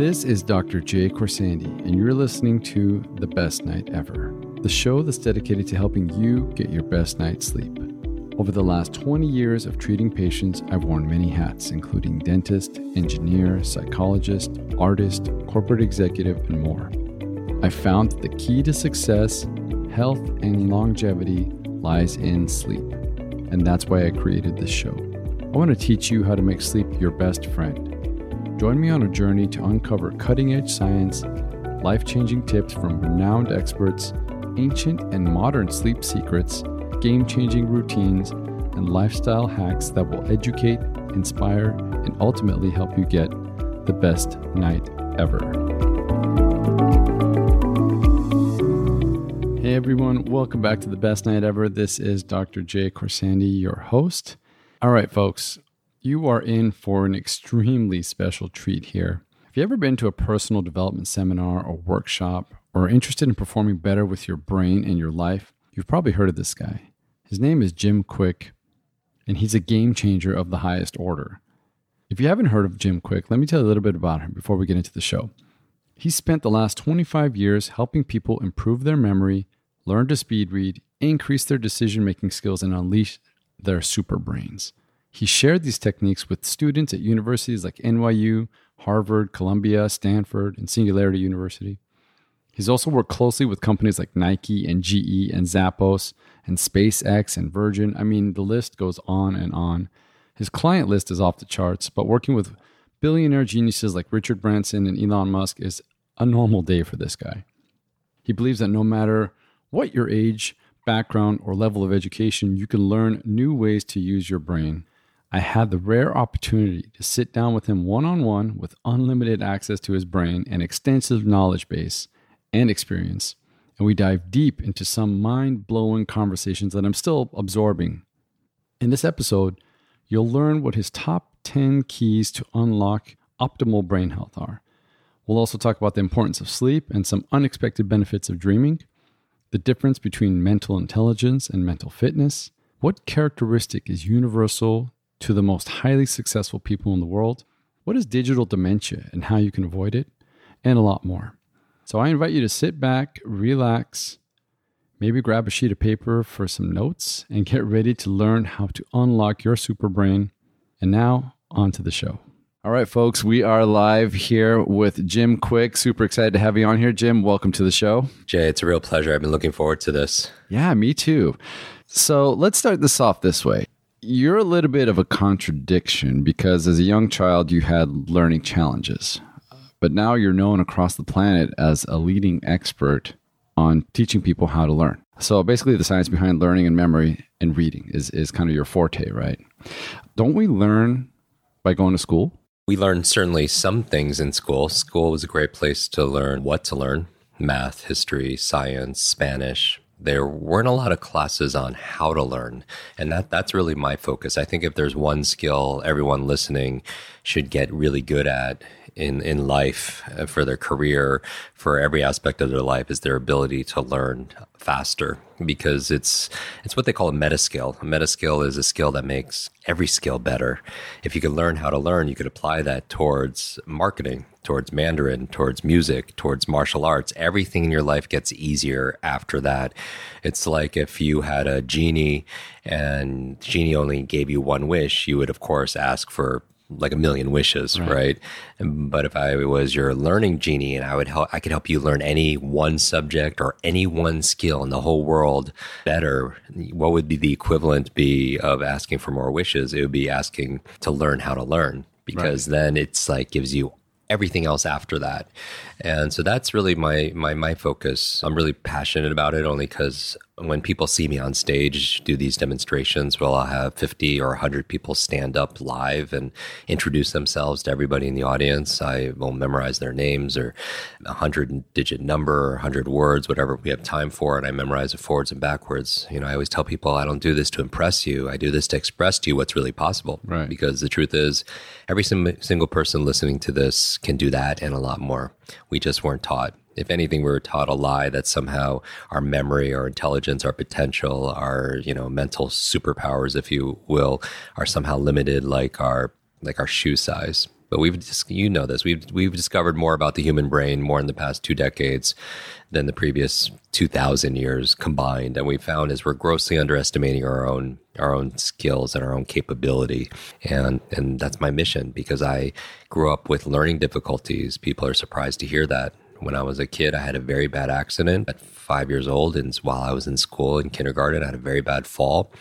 This is Dr. Jay Khorsandi, and you're listening to The Best Night Ever, the show that's dedicated to helping you get your best night's sleep. Over the last 20 years of treating patients, I've worn many hats, including dentist, engineer, psychologist, artist, corporate executive, and more. I found that the key to success, health, and longevity lies in sleep. And that's why I created this show. I want to teach you how to make sleep your best friend. Join me on a journey to uncover cutting edge science, life changing tips from renowned experts, ancient and modern sleep secrets, game changing routines, and lifestyle hacks that will educate, inspire, and ultimately help you get the best night ever. Hey everyone, welcome back to the best night ever. This is Dr. Jay Khorsandi, your host. All right, folks, you are in for an extremely special treat here. Have you ever been to a personal development seminar or workshop or interested in performing better with your brain and your life? You've probably heard of this guy. His name is Jim Kwik, and he's a game changer of the highest order. If you haven't heard of Jim Kwik, let me tell you a little bit about him before we get into the show. He spent the last 25 years helping people improve their memory, learn to speed read, increase their decision making skills, and unleash their super brains. He shared these techniques with students at universities like NYU, Harvard, Columbia, Stanford, and Singularity University. He's also worked closely with companies like Nike and GE and Zappos and SpaceX and Virgin. I mean, the list goes on and on. His client list is off the charts, but working with billionaire geniuses like Richard Branson and Elon Musk is a normal day for this guy. He believes that no matter what your age, background, or level of education, you can learn new ways to use your brain. I had the rare opportunity to sit down with him one on one with unlimited access to his brain and extensive knowledge base and experience. And we dive deep into some mind blowing conversations that I'm still absorbing. In this episode, you'll learn what his top 10 keys to unlock optimal brain health are. We'll also talk about the importance of sleep and some unexpected benefits of dreaming, the difference between mental intelligence and mental fitness, what characteristic is universal to the most highly successful people in the world, what is digital dementia and how you can avoid it, and a lot more. So I invite you to sit back, relax, maybe grab a sheet of paper for some notes, and get ready to learn how to unlock your super brain. And now, on to the show. All right, folks, we are live here with Jim Kwik. Super excited to have you on here, Jim. Welcome to the show. Jay, it's a real pleasure. I've been looking forward to this. Yeah, me too. So let's start this off this way you're a little bit of a contradiction because as a young child, you had learning challenges, but now you're known across the planet as a leading expert on teaching people how to learn. So basically, the science behind learning and memory and reading is, is kind of your forte, right? Don't we learn by going to school? We learn certainly some things in school. School was a great place to learn what to learn math, history, science, Spanish, there weren't a lot of classes on how to learn. And that that's really my focus. I think if there's one skill everyone listening should get really good at in in life uh, for their career for every aspect of their life is their ability to learn faster because it's it's what they call a meta skill. A meta skill is a skill that makes every skill better. If you could learn how to learn, you could apply that towards marketing, towards Mandarin, towards music, towards martial arts. Everything in your life gets easier after that. It's like if you had a genie and genie only gave you one wish, you would of course ask for like a million wishes, right. right? But if I was your learning genie and I would help, I could help you learn any one subject or any one skill in the whole world better. What would be the equivalent be of asking for more wishes? It would be asking to learn how to learn because right. then it's like gives you everything else after that. And so that's really my my my focus. I'm really passionate about it only cuz when people see me on stage do these demonstrations, well, I'll have 50 or 100 people stand up live and introduce themselves to everybody in the audience. I will memorize their names or a 100 digit number or 100 words, whatever we have time for, and I memorize it forwards and backwards. You know, I always tell people I don't do this to impress you. I do this to express to you what's really possible. Right. Because the truth is, every single person listening to this can do that and a lot more. We just weren't taught if anything, we were taught a lie that somehow our memory, our intelligence, our potential, our you know mental superpowers, if you will, are somehow limited, like our like our shoe size. but we've just, you know this. We've we've discovered more about the human brain more in the past two decades than the previous 2000 years combined. And we found is we're grossly underestimating our own our own skills and our own capability. And and that's my mission because I grew up with learning difficulties. People are surprised to hear that when I was a kid, I had a very bad accident at five years old. And while I was in school in kindergarten, I had a very bad fall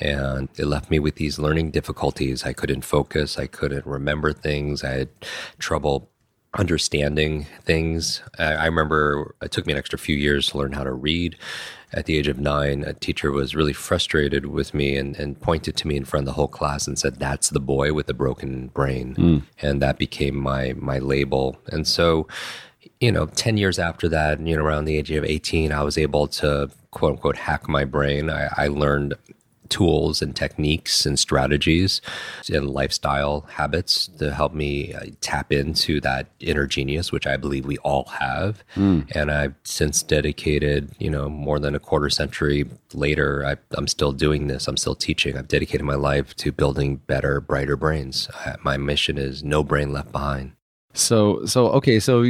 and it left me with these learning difficulties. I couldn't focus, I couldn't remember things, I had trouble understanding things. I, remember it took me an extra few years to learn how to read. At the age of nine, a teacher was really frustrated with me and, and pointed to me in front of the whole class and said, That's the boy with the broken brain. Mm. And that became my my label. And so you know, 10 years after that, you know, around the age of 18, I was able to quote unquote hack my brain. I, I learned tools and techniques and strategies and lifestyle habits to help me uh, tap into that inner genius, which I believe we all have. Mm. And I've since dedicated, you know, more than a quarter century later, I, am still doing this. I'm still teaching. I've dedicated my life to building better, brighter brains. my mission is no brain left behind. So, so okay, so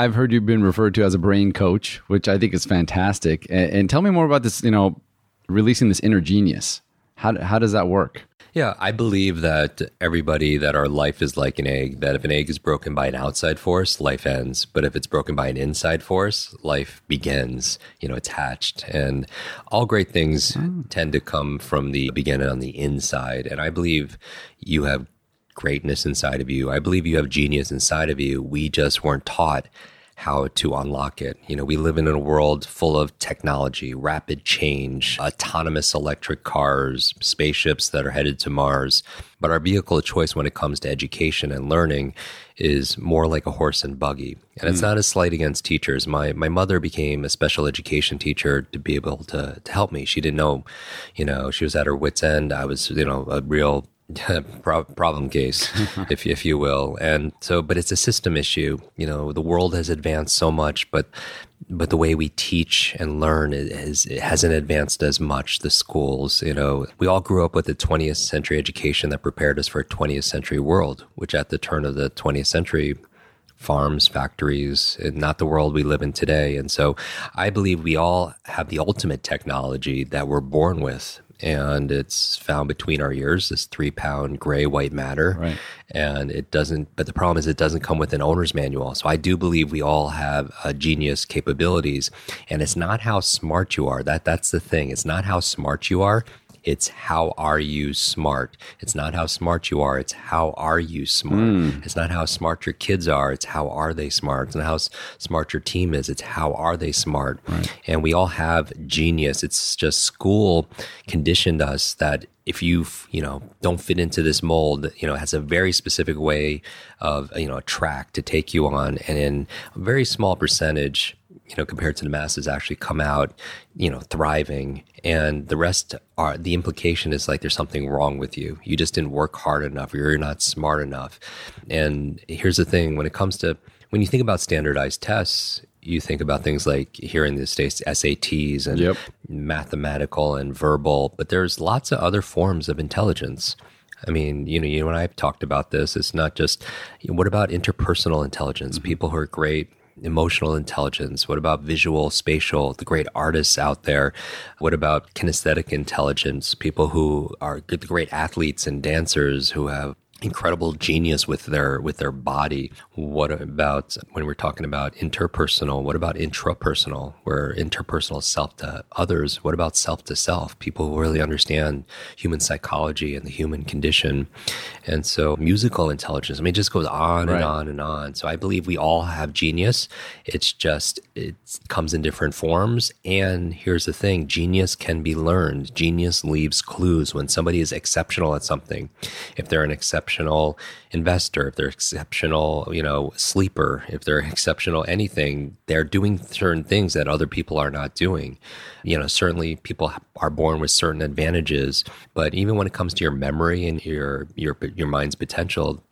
I've heard you've been referred to as a brain coach, which I think is fantastic. And, and tell me more about this. You know, releasing this inner genius. How, how does that work? Yeah, I believe that everybody that our life is like an egg, that if an egg is broken by an outside force, life ends. But if it's broken by an inside force, life begins, you know, attached. And all great things mm. tend to come from the beginning on the inside. And I believe you have greatness inside of you. I believe you have genius inside of you. We just weren't taught how to unlock it. You know, we live in a world full of technology, rapid change, autonomous electric cars, spaceships that are headed to Mars. But our vehicle of choice when it comes to education and learning is more like a horse and buggy. And it's mm. not a slight against teachers. My my mother became a special education teacher to be able to, to help me. She didn't know, you know, she was at her wits' end. I was, you know, a real problem case, if if you will. And so, but it's a system issue. You know, the world has advanced so much, but but the way we teach and learn is it hasn't advanced as much. The schools, you know, we all grew up with a 20th century education that prepared us for a 20th century world, which at the turn of the 20th century farms, factories, not the world we live in today. And so I believe we all have the ultimate technology that we're born with and it's found between our ears, this three pound gray white matter. Right. And it doesn't, but the problem is it doesn't come with an owner's manual. So I do believe we all have uh, genius capabilities. And it's not how smart you are. That That's the thing. It's not how smart you are. It's how are you smart? It's not how smart you are. It's how are you smart? Mm. It's not how smart your kids are. It's how are they smart? It's not how smart your team is. It's how are they smart? Right. And we all have genius. It's just school conditioned us that if you you know don't fit into this mold you know has a very specific way of you know a track to take you on and in a very small percentage you know, compared to the masses actually come out, you know, thriving. And the rest are the implication is like there's something wrong with you. You just didn't work hard enough or you're not smart enough. And here's the thing when it comes to, when you think about standardized tests, you think about things like here in the States, SATs and yep. mathematical and verbal, but there's lots of other forms of intelligence. I mean, you know, you and I have talked about this. It's not just what about interpersonal intelligence? Mm-hmm. People who are great emotional intelligence? What about visual, spatial, the great artists out there? What about kinesthetic intelligence? People who are the great athletes and dancers who have incredible genius with their with their body. What about when we're talking about interpersonal what about intrapersonal where interpersonal self to others? What about self to self? People who really understand human psychology and the human condition. And so musical intelligence i mean it just goes on right. and on and on. So i believe we all have genius. It's just it comes in different forms. And here's the thing genius can be learned. Genius leaves clues. When somebody is exceptional at something if they're an exceptional exceptional investor, if they're exceptional, you know, sleeper, if they're exceptional anything, they're doing certain things that other people are not doing. You know, certainly people are born with certain advantages, but even when it comes to your memory and your your your mind's potential,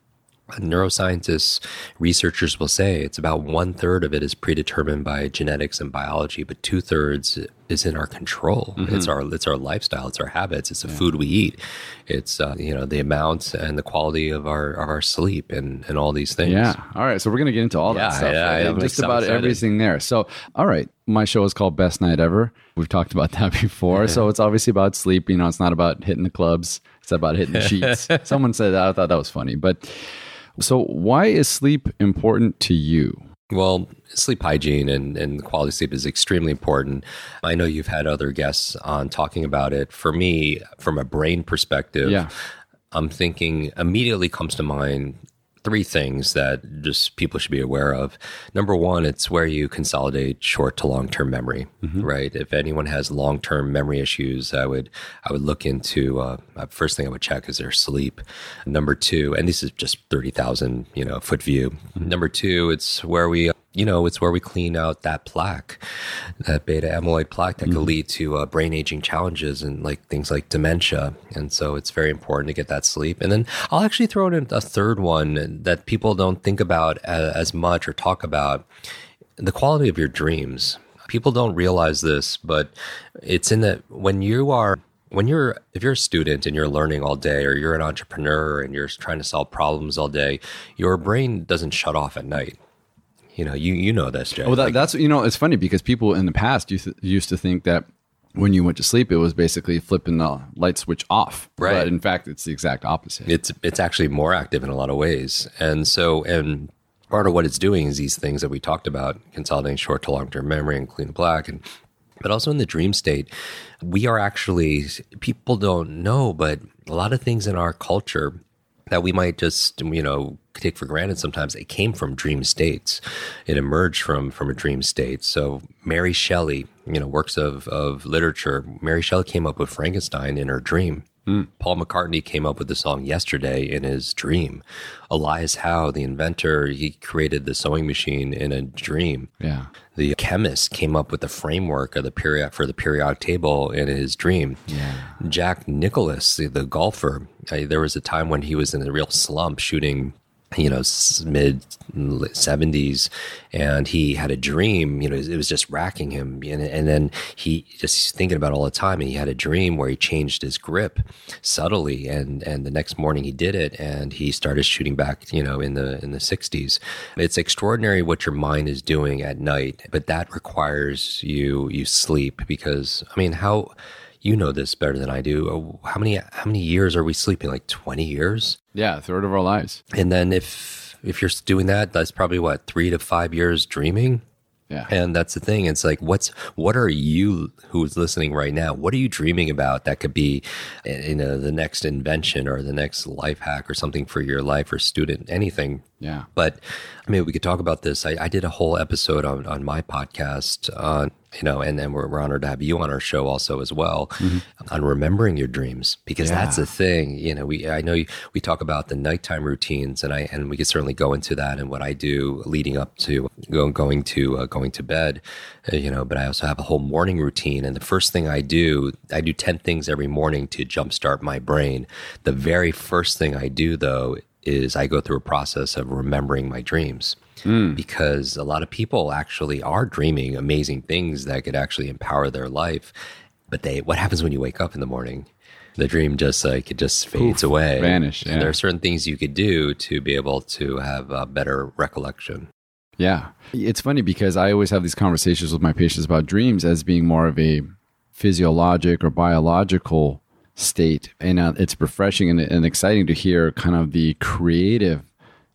neuroscientists, researchers will say it's about one third of it is predetermined by genetics and biology, but two thirds is in our control. Mm-hmm. It's our it's our lifestyle, it's our habits, it's the yeah. food we eat, it's uh, you know the amount and the quality of our of our sleep and and all these things. Yeah. All right. So we're gonna get into all yeah, that stuff. Yeah, right? just about excited. everything there. So all right, my show is called Best Night Ever. We've talked about that before. so it's obviously about sleep. You know, it's not about hitting the clubs. It's about hitting the sheets. Someone said that. I thought that was funny, but. So, why is sleep important to you? Well, sleep hygiene and, and quality sleep is extremely important. I know you've had other guests on talking about it. For me, from a brain perspective, yeah. I'm thinking immediately comes to mind three things that just people should be aware of. Number one, it's where you consolidate short to long term memory, mm-hmm. right? If anyone has long term memory issues, I would I would look into uh, uh, first thing I would check is their sleep. Number two, and this is just thirty thousand you know foot view. Mm-hmm. Number two, it's where we you know, it's where we clean out that plaque, that beta amyloid plaque that mm-hmm. could lead to uh, brain aging challenges and like things like dementia. And so it's very important to get that sleep. And then I'll actually throw in a third one that people don't think about as, as much or talk about the quality of your dreams. People don't realize this, but it's in that when you are when you're if you're a student and you're learning all day or you're an entrepreneur and you're trying to solve problems all day your brain doesn't shut off at night you know, you you know this, Jay. Well, that, like, that's you know, it's funny because people in the past used to, used to think that when you went to sleep, it was basically flipping the light switch off. Right. But in fact, it's the exact opposite. It's it's actually more active in a lot of ways, and so and part of what it's doing is these things that we talked about, consolidating short to long term memory and clean plaque and but also in the dream state, we are actually, people don't know, but a lot of things in our culture that we might just, you know, take for granted sometimes it came from dream states it emerged from from a dream state so mary shelley you know works of of literature mary shelley came up with frankenstein in her dream Mm. Paul McCartney came up with the song Yesterday in his dream. Elias Howe, the inventor, he created the sewing machine in a dream. Yeah. The chemist came up with the framework of the period for the periodic table in his dream. Yeah. Jack Nicklaus, the, the golfer, I, there was a time when he was in a real slump shooting you know mid 70s and he had a dream you know it was just racking him and, and then he just thinking about all the time and he had a dream where he changed his grip subtly and and the next morning he did it and he started shooting back you know in the in the 60s it's extraordinary what your mind is doing at night but that requires you you sleep because i mean how you know this better than I do. Uh, how many how many years are we sleeping? Like twenty years? Yeah, a third of our lives. And then if if you're doing that, that's probably what three to five years dreaming. Yeah. And that's the thing. It's like, what's, what are you who's listening right now? What are you dreaming about that could be, eh, you know, the next invention or the next life hack or something for your life or student, anything. Yeah. But I mean, we could talk about this. I, I did a whole episode on, on my podcast on you know, and then we're, we're honored to have you on our show also as well mm-hmm. on remembering your dreams because yeah. that's the thing. You know, we I know you, we talk about the nighttime routines, and I and we could certainly go into that and what I do leading up to going going to uh, going to bed. Uh, you know, but I also have a whole morning routine, and the first thing I do, I do ten things every morning to jumpstart my brain. The very first thing I do though is I go through a process of remembering my dreams mm. because a lot of people actually are dreaming amazing things that could actually empower their life. But they, what happens when you wake up in the morning? The dream just like it just fades Oof, away, vanish. Yeah. And there are certain things you could do to be able to have a better recollection. Yeah, it's funny because I always have these conversations with my patients about dreams as being more of a physiologic or biological state, and uh, it's refreshing and, and exciting to hear kind of the creative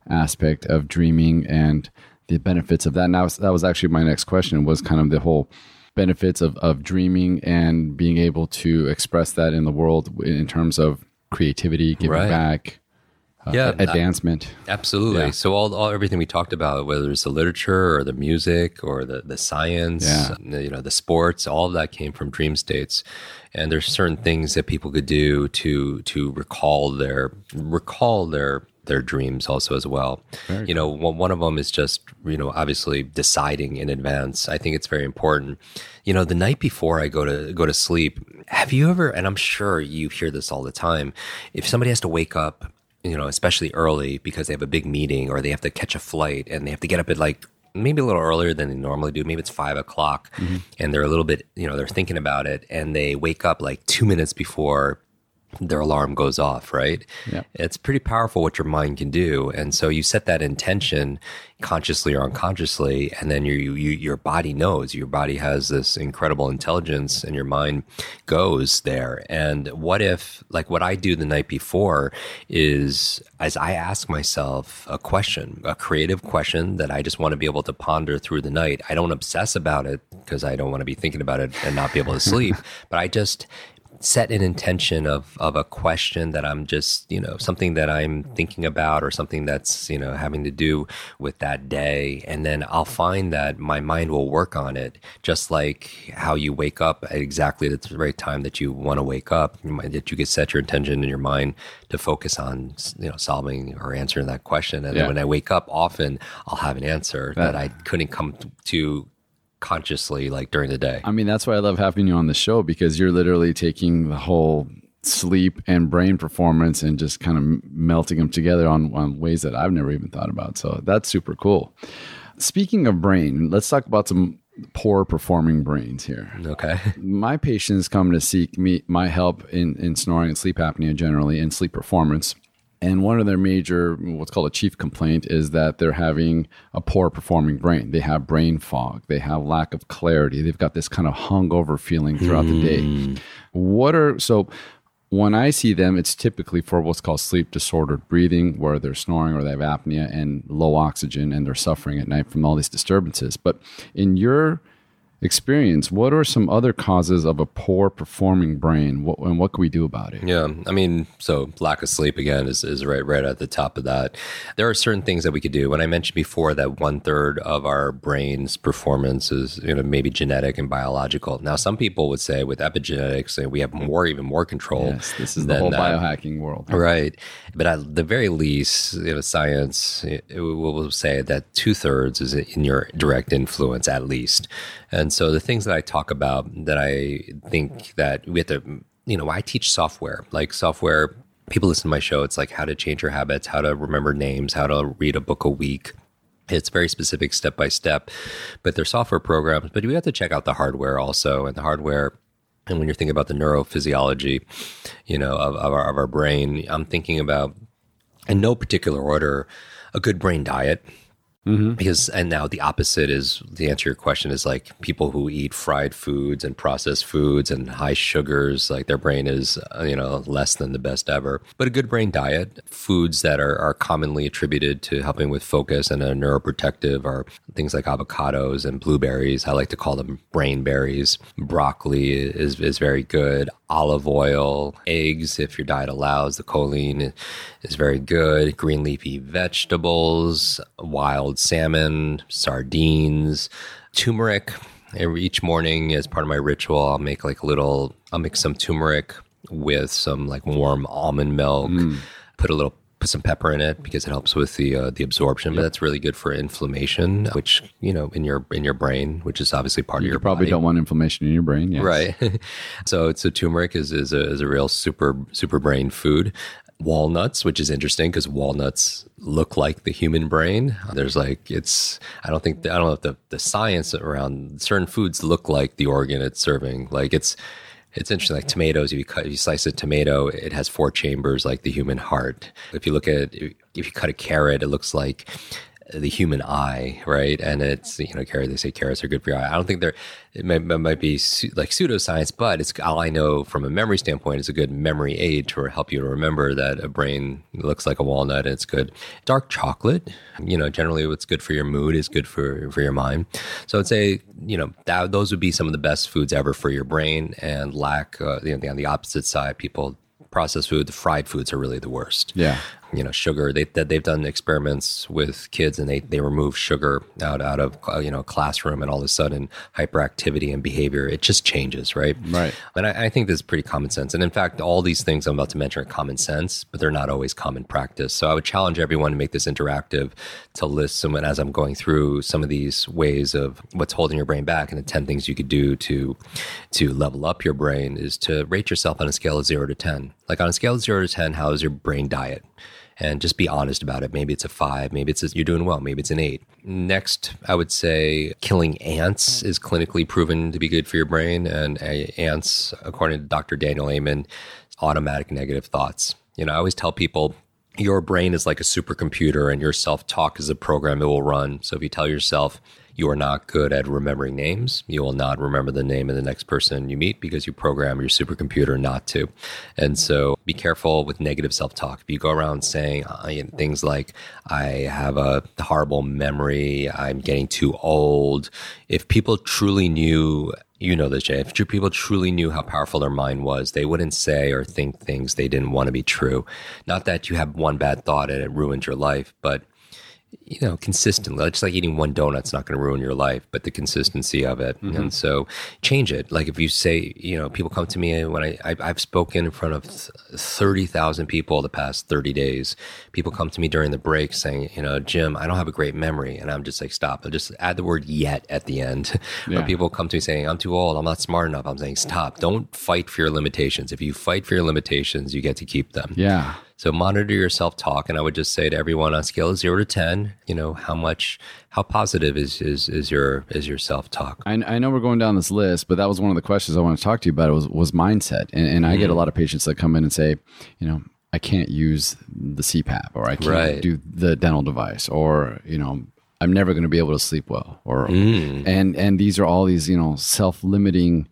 aspect of dreaming and the benefits of that. Now that was actually my next question was kind of the whole benefits of, of dreaming and being able to express that in the world in terms of creativity, giving right. back, uh, yeah, advancement. absolutely. Yeah. So all, all everything we talked about, whether it's the literature or the music or the the science, yeah. you know, the sports, all of that came from dream states. And there's certain things that people could do to to recall their recall their their dreams also as well. Very you know, one of them is just, you know, obviously deciding in advance. I think it's very important. You know, the night before I go to go to sleep, have you ever and I'm sure you hear this all the time, if somebody has to wake up you know, especially early because they have a big meeting or they have to catch a flight and they have to get up at like maybe a little earlier than they normally do. Maybe it's five o'clock mm-hmm. and they're a little bit, you know, they're thinking about it and they wake up like two minutes before their alarm goes off, right? Yeah. It's pretty powerful what your mind can do. And so you set that intention consciously or unconsciously, and then your, you, your body knows, your body has this incredible intelligence and your mind goes there. And what if, like what I do the night before is as I ask myself a question, a creative question that I just want to be able to ponder through the night. I don't obsess about it because I don't want to be thinking about it and not be able to sleep, but I just set an intention of of a question that I'm just you know something that I'm thinking about or something that's you know having to do with that day, and then I'll find that my mind will work on it, just like how you wake up at exactly the right time that you want to wake up, that you can set your intention in your mind to focus on you know solving or answering that question, and yeah. then when I wake up, often I'll have an answer that, that I couldn't come to consciously like during the day. I mean, that's why I love having you on the show because you're literally taking the whole sleep and brain performance and just kind of melting them together on, on ways that I've never even thought about. So that's super cool. Speaking of brain, let's talk about some poor performing brains here. Okay. My patients come to seek me my help in, in snoring and sleep apnea generally and sleep performance. And one of their major, what's called a chief complaint, is that they're having a poor performing brain. They have brain fog. They have lack of clarity. They've got this kind of hungover feeling throughout mm. the day. Hmm. What are, so when I see them, it's typically for what's called sleep disordered breathing, where they're snoring or they have apnea and low oxygen and they're suffering at night from all these disturbances. But in your experience, what are some other causes of a poor performing brain, what, and what can we do about it? Yeah, I mean, so lack of sleep again is, is right right at the top of that. There are certain things that we could do. When I mentioned before that one third of our brain's performance is you know maybe genetic and biological. Now, some people would say with epigenetics we have more, even more control. Yes, this is the whole that. biohacking world, right? But at the very least, you know, science will say that two thirds is in your direct influence at least. And so the things that I talk about that I think that we have to, you know, I teach software, like software. People listen to my show. It's like how to change your habits, how to remember names, how to read a book a week. It's very specific step by step, but they're software programs. But we have to check out the hardware also, and the hardware and when you're thinking about the neurophysiology, you know, of, of, our, of our brain, I'm thinking about, in no particular order, a good brain diet, Mm-hmm. Because and now the opposite is the answer to your question is like people who eat fried foods and processed foods and high sugars, like their brain is uh, you know less than the best ever. But a good brain diet, foods that are, are commonly attributed to helping with focus and a neuroprotective are things like avocados and blueberries. I like to call them brain berries. Broccoli is is very good olive oil, eggs, if your diet allows. The choline is very good. Green leafy vegetables, wild salmon, sardines, turmeric. Every, each morning, as part of my ritual, I'll make like a little, I'll make some turmeric with some like warm almond milk, mm. put a little put some pepper in it because it helps with the uh, the absorption. But that's really good for inflammation, which you know in your in your brain, which is obviously part you of your. You probably body. don't want inflammation in your brain, yes. right? so so turmeric is is a, is a real super super brain food walnuts, which is interesting because walnuts look like the human brain. There's like it's I don't think I don't know if the the science around certain foods look like the organ it's serving. Like it's it's interesting, like tomatoes. If you cut, if you slice a tomato, it has four chambers, like the human heart. If you look at, if you cut a carrot, it looks like the human eye, right? And it's you know, carrot. They say carrots are good for your eye. I don't think they're. It might, it might be like pseudoscience, but it's all I know from a memory standpoint. It's a good memory aid to help you to remember that a brain looks like a walnut. and It's good. Dark chocolate, you know, generally what's good for your mood is good for for your mind. So I'd say you know that, those would be some of the best foods ever for your brain. And lack, uh, you know, on the opposite side, people processed food, the fried foods are really the worst. Yeah you know sugar. They they've done experiments with kids and they they remove sugar out out of uh, you know classroom and all of a sudden hyperactivity and behavior it just changes right? Right. And I, I think this is pretty common sense. And in fact all these things I'm about to mention are common sense but they're not always common practice. So I would challenge everyone to make this interactive to list some as I'm going through some of these ways of what's holding your brain back and the 10 things you could do to to level up your brain is to rate yourself on a scale of 0 to 10 like on a scale of 0 to 10 how is your brain diet and just be honest about it. Maybe it's a five, maybe it's a, you're doing well, maybe it's an eight. Next, I would say killing ants mm. is clinically proven to be good for your brain, and ants, according to Dr. Daniel Amen, automatic negative thoughts. You know, I always tell people your brain is like a supercomputer and your self talk is a program it will run. So if you tell yourself, you are not good at remembering names. You will not remember the name of the next person you meet because you program your supercomputer not to. And so be careful with negative self talk. If you go around saying uh, things like, I have a horrible memory, I'm getting too old, if people truly knew you know this, Jay. If people truly knew how powerful their mind was, they wouldn't say or think things they didn't want to be true. Not that you have one bad thought and it ruined your life, but you know, consistently. Just like eating one donut's not going to ruin your life, but the consistency of it. Mm-hmm. And so change it. Like if you say, you know, people come to me when I, I have spoken in front of thirty thousand people the past thirty days. People come to me during the break saying, you know, Jim, I don't have a great memory, and I'm just like, stop. I'll just add the word yet at the end. Yeah. or people come to me saying, I'm too old, I'm not smart enough. I'm saying, stop. Don't fight for your limitations. If you fight for your limitations, you get to keep them. Yeah. So monitor your self talk, and I would just say to everyone on a scale of zero to ten, you know how much, how positive is is, is your is your self talk. I, I know we're going down this list, but that was one of the questions I want to talk to you about. Was was mindset, and, and I mm. get a mm. lot of patients that come in and say, you know, I can't use the CPAP, or I can't right. do the dental device, or you know, I'm never going to be able to sleep well, or mm. and and these are all these you know self limiting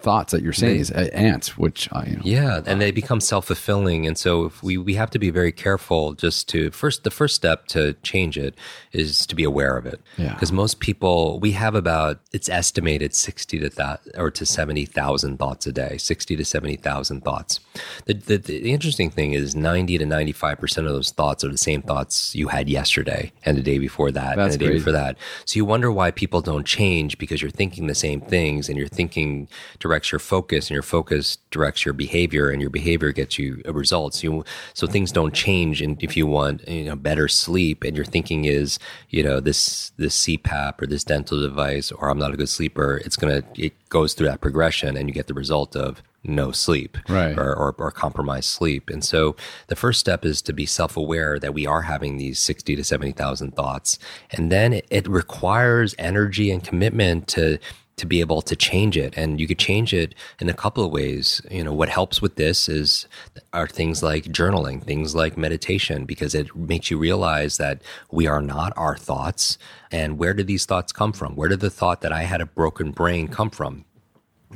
thoughts that you're saying they, is uh, ants, which I, you know, yeah, and they become self fulfilling. And so if we we have to be very careful. Just to first, the first step to change it is to be aware of it. Yeah, because most people we have about it's estimated sixty to that or to seventy thousand thoughts a day, sixty to seventy thousand thoughts. The, the, the interesting thing is ninety to ninety five percent of those thoughts are the same thoughts you had yesterday and the day before that That's and the day before that. So you wonder why people don't change because you're thinking the same things and you're thinking directs your focus and your focus directs your behavior and your behavior gets you results you so things don't change and if you want you know better sleep and your thinking is you know this this CPAP or this dental device or I'm not a good sleeper it's going to it goes through that progression and you get the result of no sleep right. or, or, or, compromised sleep. And so the first step is to be self aware that we are having these 60 to 70,000 thoughts. And then it, it requires energy and commitment to to be able to change it. And you could change it in a couple of ways. You know what helps with this is are things like journaling things like meditation because it makes you realize that we are not our thoughts. And where did these thoughts come from? Where did the thought that i had a broken brain come from?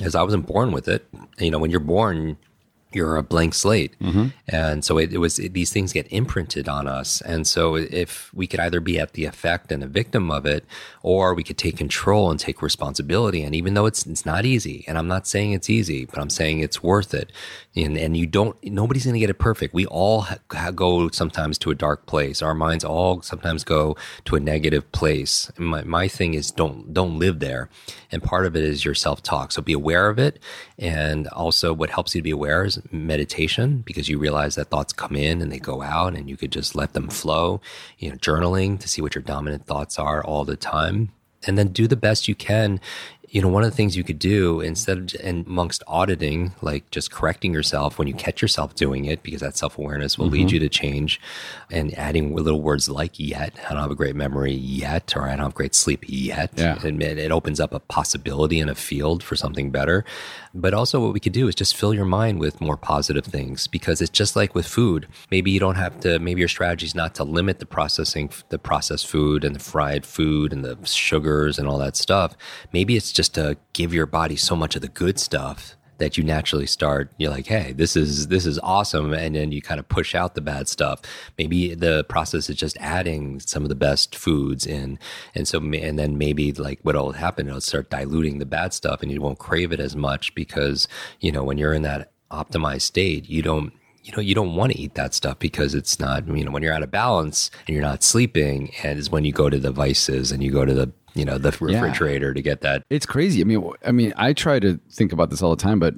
As i wasn't born with it you know when you're born you're a blank slate. Mm-hmm. And so it, it was, it, these things get imprinted on us. And so if we could either be at the effect and a victim of it, or we could take control and take responsibility. And even though it's, it's not easy, and I'm not saying it's easy, but I'm saying it's worth it. And, and you don't, nobody's going to get it perfect. We all ha- go sometimes to a dark place. Our minds all sometimes go to a negative place. My, my thing is don't, don't live there. And part of it is your self talk. So be aware of it. And also what helps you to be aware is meditation because you realize that thoughts come in and they go out and you could just let them flow. You know, journaling to see what your dominant thoughts are all the time. And then do the best you can you know, one of the things you could do instead of and amongst auditing, like just correcting yourself when you catch yourself doing it, because that self awareness will mm-hmm. lead you to change, and adding little words like "yet," I don't have a great memory yet, or I don't have great sleep yet. Yeah. It, it opens up a possibility and a field for something better. But also, what we could do is just fill your mind with more positive things, because it's just like with food. Maybe you don't have to. Maybe your strategy is not to limit the processing, the processed food and the fried food and the sugars and all that stuff. Maybe it's just just to give your body so much of the good stuff that you naturally start you're like hey this is this is awesome and then you kind of push out the bad stuff. Maybe the process is just adding some of the best foods in and so and then maybe like what'll happen it'll start diluting the bad stuff and you won't crave it as much because you know when you're in that optimized state you don't you know you don't want to eat that stuff because it's not you know when you're out of balance and you're not sleeping and is when you go to the vices and you go to the you know, the refrigerator yeah. to get that. It's crazy. I mean, I mean, I try to think about this all the time, but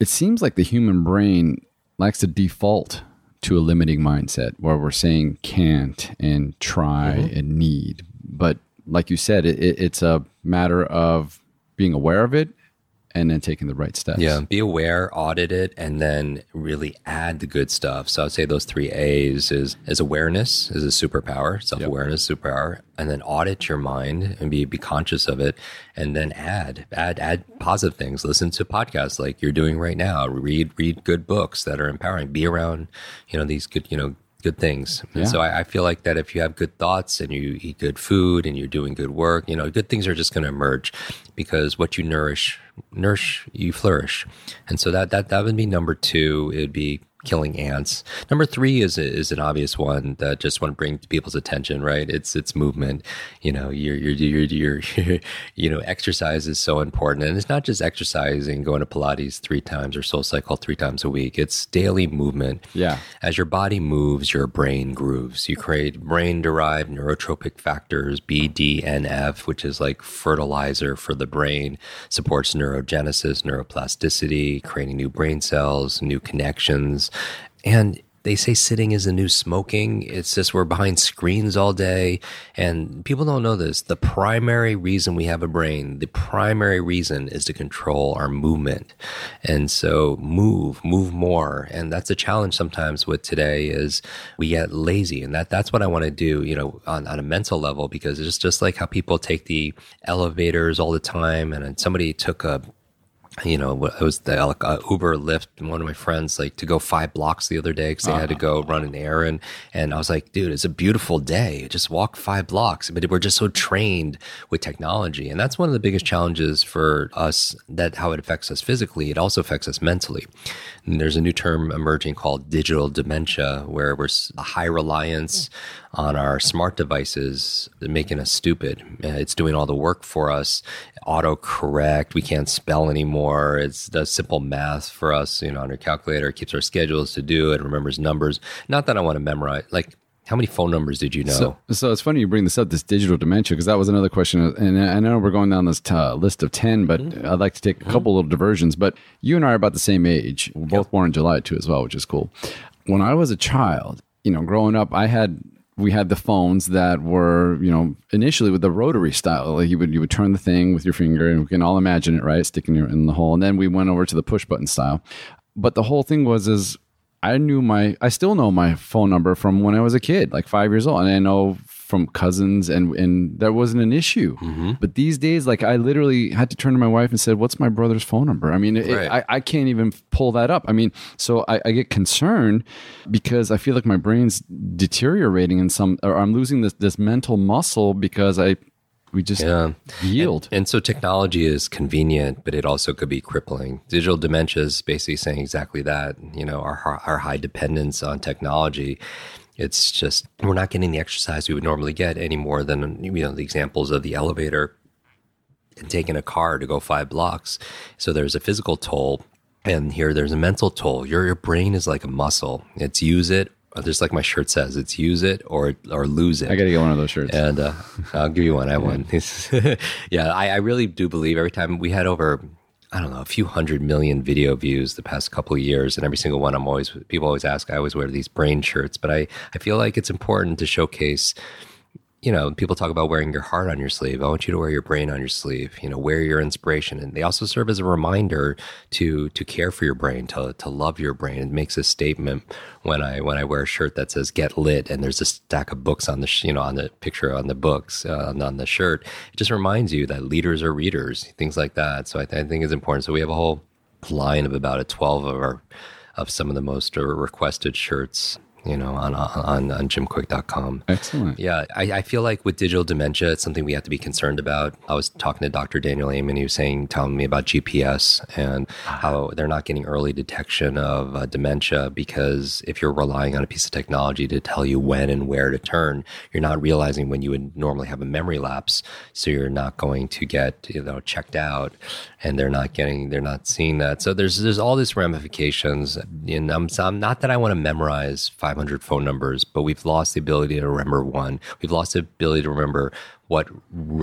it seems like the human brain likes to default to a limiting mindset where we're saying can't and try mm-hmm. and need. But like you said, it, it, it's a matter of being aware of it and then taking the right steps. Yeah, be aware, audit it, and then really add the good stuff. So I'd say those three A's is is awareness is a superpower, self awareness yep. superpower, and then audit your mind and be be conscious of it, and then add add add positive things. Listen to podcasts like you're doing right now. Read read good books that are empowering. Be around you know these good you know good things. Yeah. so I, I, feel like that if you have good thoughts and you eat good food and you're doing good work, you know, good things are just going to emerge because what you nourish, nourish, you flourish. And so that, that, that would be number two. It'd be killing ants. Number three is is an obvious one that just want to bring to people's attention, right? It's it's movement. You know, your your your your you know, exercise is so important, and it's not just exercising, going to Pilates three times or Soul Cycle three times a week. It's daily movement. Yeah. As your body moves, your brain grooves. You create brain derived neurotrophic factors, BDNF, which is like fertilizer for the brain, supports neurogenesis, neuroplasticity, creating new brain cells, new connections and they say sitting is the new smoking. It's just we're behind screens all day. And people don't know this. The primary reason we have a brain, the primary reason is to control our movement. And so move, move more. And that's a challenge sometimes with today is we get lazy. And that that's what I want to do, you know, on, on a mental level, because it's just like how people take the elevators all the time. And somebody took a you know, it was the uh, Uber Lyft. One of my friends like to go five blocks the other day because they uh-huh. had to go run an errand, and I was like, dude, it's a beautiful day. Just walk five blocks. But we're just so trained with technology, and that's one of the biggest challenges for us. That how it affects us physically, it also affects us mentally. And there's a new term emerging called digital dementia, where we're a high reliance on our smart devices, making us stupid. Uh, it's doing all the work for us. Autocorrect. We can't spell anymore. It's does simple math for us, you know, on our calculator. It keeps our schedules to do. It remembers numbers. Not that I want to memorize. Like how many phone numbers did you know? So, so it's funny you bring this up, this digital dementia, because that was another question. And I know we're going down this uh, list of 10, but mm-hmm. I'd like to take a couple mm-hmm. little diversions. But you and I are about the same age. We're both yep. born in July too, as well, which is cool. When I was a child, you know, growing up, I had we had the phones that were, you know, initially with the rotary style. Like you would you would turn the thing with your finger, and we can all imagine it, right, sticking in the hole. And then we went over to the push button style. But the whole thing was is I knew my I still know my phone number from when I was a kid, like five years old, and I know from cousins and and there wasn't an issue. Mm-hmm. But these days, like I literally had to turn to my wife and said, "What's my brother's phone number?" I mean, it, right. I I can't even pull that up. I mean, so I, I, get concerned because I feel like my brain's deteriorating in some, or I'm losing this this mental muscle because I we just yeah. yield. And, and, so technology is convenient, but it also could be crippling. Digital dementia is basically saying exactly that. You know, our our high dependence on technology. It's just we're not getting the exercise we would normally get any more than you know the examples of the elevator and taking a car to go five blocks. So there's a physical toll, and here there's a mental toll. Your your brain is like a muscle. It's use it just like my shirt says, it's use it or or lose it. I got to get one of those shirts, and uh, I'll give you one. I have one. yeah, I, I, really do believe every time we had over, I don't know, a few hundred million video views the past couple of years, and every single one, I'm always people always ask. I always wear these brain shirts, but I I feel like it's important to showcase you know, people talk about wearing your heart on your sleeve. I want you to wear your brain on your sleeve. You know, wear your inspiration, and they also serve as a reminder to to care for your brain, to to love your brain. It makes a statement when I when I wear a shirt that says "Get Lit" and there's a stack of books on the you know on the picture on the books uh, on the shirt. It just reminds you that leaders are readers, things like that. So I, th- I think it's important. So we have a whole line of about a twelve of our of some of the most requested shirts you know, on on, on jimkwik.com. Excellent. Yeah, I, I feel like with digital dementia, it's something we have to be concerned about. I was talking to Dr. Daniel Amen, he was saying, telling me about GPS and how they're not getting early detection of uh, dementia because if you're relying on a piece of technology to tell you when and where to turn, you're not realizing when you would normally have a memory lapse. So you're not going to get, you know, checked out and they're not getting, they're not seeing that. So there's, there's all these ramifications. And I'm, I'm not that I want to memorize five 500 phone numbers, but we've lost the ability to remember one. We've lost the ability to remember what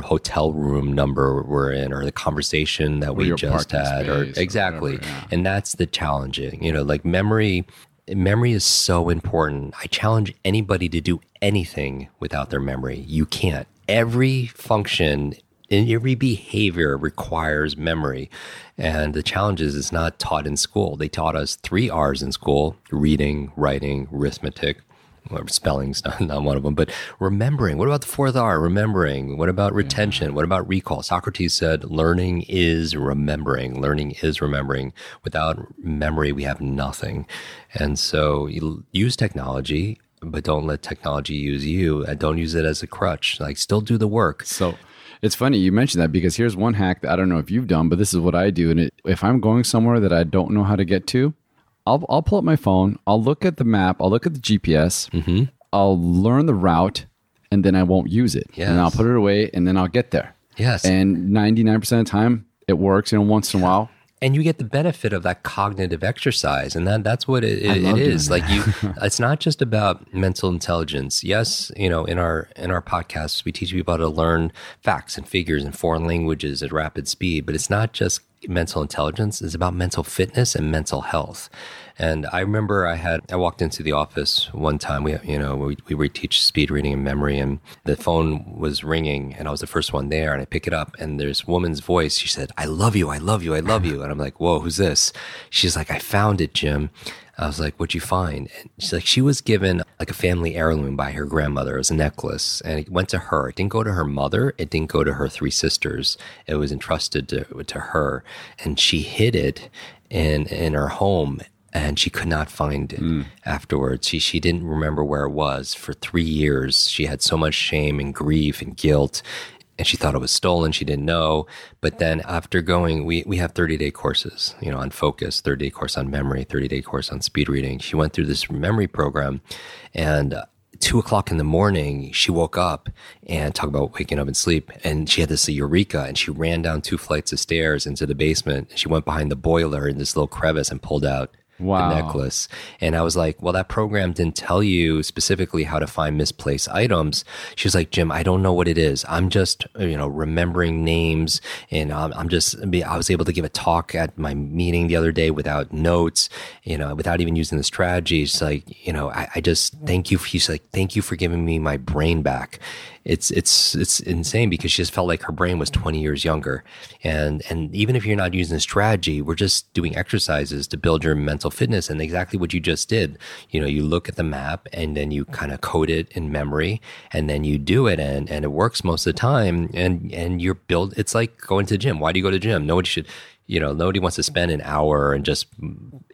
hotel room number we're in or the conversation that or we just had or exactly. Or whatever, yeah. And that's the challenging, you know, like memory memory is so important. I challenge anybody to do anything without their memory. You can't. Every function every behavior requires memory. And the challenge is it's not taught in school. They taught us three R's in school reading, writing, arithmetic. Well, spelling's not, not one of them, but remembering. What about the fourth R? Remembering. What about retention? Yeah. What about recall? Socrates said, learning is remembering. Learning is remembering. Without memory, we have nothing. And so use technology, but don't let technology use you and don't use it as a crutch. Like, still do the work. So, it's funny you mentioned that because here's one hack that I don't know if you've done, but this is what I do. And it, if I'm going somewhere that I don't know how to get to, I'll, I'll pull up my phone, I'll look at the map, I'll look at the GPS, mm-hmm. I'll learn the route, and then I won't use it. Yes. And I'll put it away, and then I'll get there. Yes. And 99% of the time, it works. You know, once in a while, and you get the benefit of that cognitive exercise and that that's what it, it, it is. like you it's not just about mental intelligence. Yes you know in our in our podcasts we teach people how to learn facts and figures and foreign languages at rapid speed but it's not just mental intelligence it's about mental fitness and mental health and I remember I had I walked into the office one time. We you know we we teach speed reading and memory, and the phone was ringing, and I was the first one there, and I pick it up, and there's woman's voice. She said, "I love you, I love you, I love you," and I'm like, "Whoa, who's this?" She's like, "I found it, Jim." I was like, "What'd you find?" And she's like, "She was given like a family heirloom by her grandmother. It was a necklace, and it went to her. It didn't go to her mother. It didn't go to her three sisters. It was entrusted to to her, and she hid it in in her home and she could not find it mm. afterwards. She she didn't remember where it was for three years. She had so much shame and grief and guilt, and she thought it was stolen. She didn't know. But then after going, we we have thirty day courses, you know, on focus, thirty day course on memory, thirty day course on speed reading. She went through this memory program, and two o'clock in the morning, she woke up and talk about waking up and sleep. And she had this eureka and she ran down two flights of stairs into the basement. She went behind the boiler in this little crevice and pulled out wow. the necklace. And I was like, well, that program didn't tell you specifically how to find misplaced items. She was like, Jim, I don't know what it is. I'm just, you know, remembering names. And um, I'm just, I was able to give a talk at my meeting the other day without notes, you know, without even using the strategy. It's like, you know, I, I just thank you. She's like, thank you for giving me my brain back it's it's it's insane because she just felt like her brain was 20 years younger. And and even if you're not using strategy, we're just doing exercises to build your mental fitness and exactly what you just did. You know, you look at the map and then you kind of code it in memory and then you do it and and it works most of the time and and you're build it's like going to the gym. Why do you go to the gym? Nobody should you know, nobody wants to spend an hour and just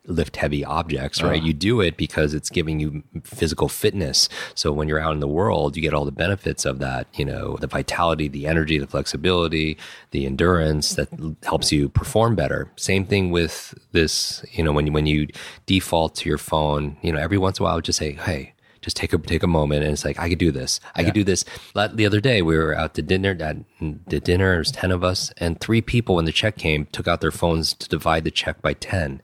lift heavy objects, right? Uh. You do it because it's giving you physical fitness. So when you're out in the world, you get all the benefits of that, you know, the vitality, the energy, the flexibility, the endurance that helps you perform better. Same thing with this, you know, when you, when you default to your phone, you know, every once in a while, I would just say, hey, just take a take a moment and it's like I could do this. I yeah. could do this. The other day we were out to dinner. At the dinner, there was ten of us, and three people when the check came took out their phones to divide the check by ten.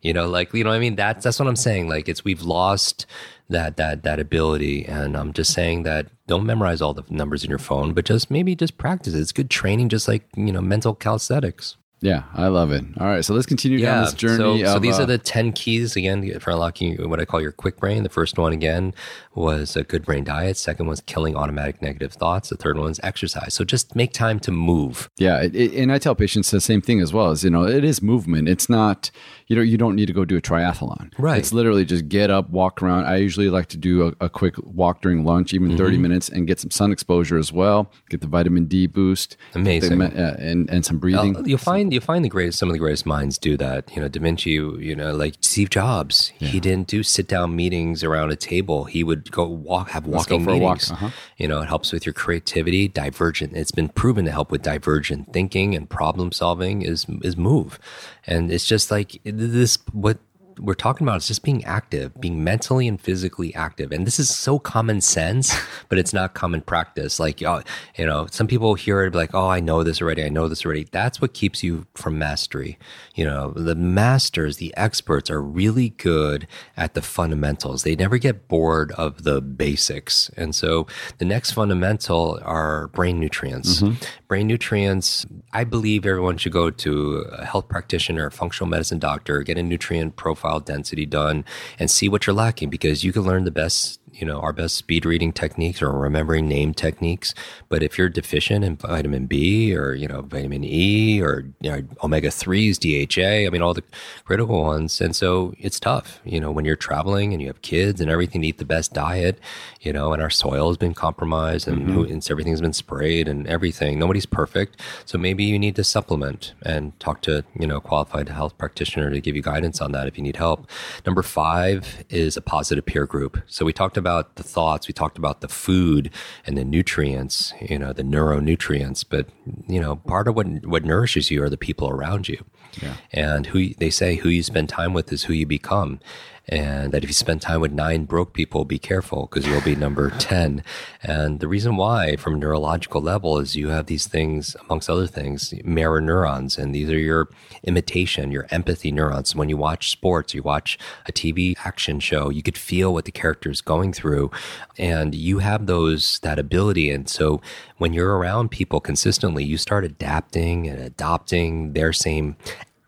You know, like you know, what I mean, that's that's what I'm saying. Like it's we've lost that that that ability, and I'm just saying that don't memorize all the numbers in your phone, but just maybe just practice it. It's good training, just like you know, mental calisthenics. Yeah, I love it. All right, so let's continue yeah, down this journey. So, of, these uh, are the 10 keys again for unlocking what I call your Kwik brain. The first one again was a good brain diet. Second was killing automatic negative thoughts. The third one is exercise. So just make time to move. Yeah, it, it, and I tell patients the same thing as well. As you know, it is movement. It's not you know you don't need to go do a triathlon. Right. It's literally just get up, walk around. I usually like to do a, a quick walk during lunch, even mm-hmm. 30 minutes, and get some sun exposure as well. Get the vitamin D boost. Amazing. The, uh, and and some breathing. You'll, you'll find you'll find the greatest some of the greatest minds do that. You know, Da Vinci. You know, like Steve Jobs. Yeah. He didn't do sit down meetings around a table. He would go walk, have walking meetings. Walk. Uh-huh. You know, it helps with your creativity. Divergent. It's been proven to help with divergent thinking and problem solving. Is is move, and it's just like this. What we're talking about is just being active, being mentally and physically active. And this is so common sense, but it's not common practice. Like, oh, you know, some people hear it like, oh, I know this already. I know this already. That's what keeps you from mastery. You know, the masters, the experts are really good at the fundamentals. They never get bored of the basics. And so the next fundamental are brain nutrients. Mm-hmm. Brain nutrients, I believe everyone should go to a health practitioner, a functional medicine doctor, get a nutrient profile profile density done and see what you're lacking because you can learn the best you know, our best speed reading techniques or remembering name techniques. But if you're deficient in vitamin B or, you know, vitamin E or you know, omega 3s, DHA, I mean, all the critical ones. And so it's tough, you know, when you're traveling and you have kids and everything to eat the best diet, you know, and our soil has been compromised and, mm-hmm. and everything's been sprayed and everything. Nobody's perfect. So maybe you need to supplement and talk to, you know, qualified health practitioner to give you guidance on that if you need help. Number five is a positive peer group. So we talked about the thoughts, we talked about the food and the nutrients, you know, the neuronutrients, but you know, part of what what nourishes you are the people around you. Yeah. And who they say who you spend time with is who you become and that if you spend time with nine broke people, be careful because you'll be number 10. And the reason why, from a neurological level, is you have these things, amongst other things, mirror neurons, and these are your imitation, your empathy neurons. When you watch sports, you watch a TV action show, you could feel what the character is going through, and you have those, that ability. And so when you're around people consistently, you start adapting and adopting their same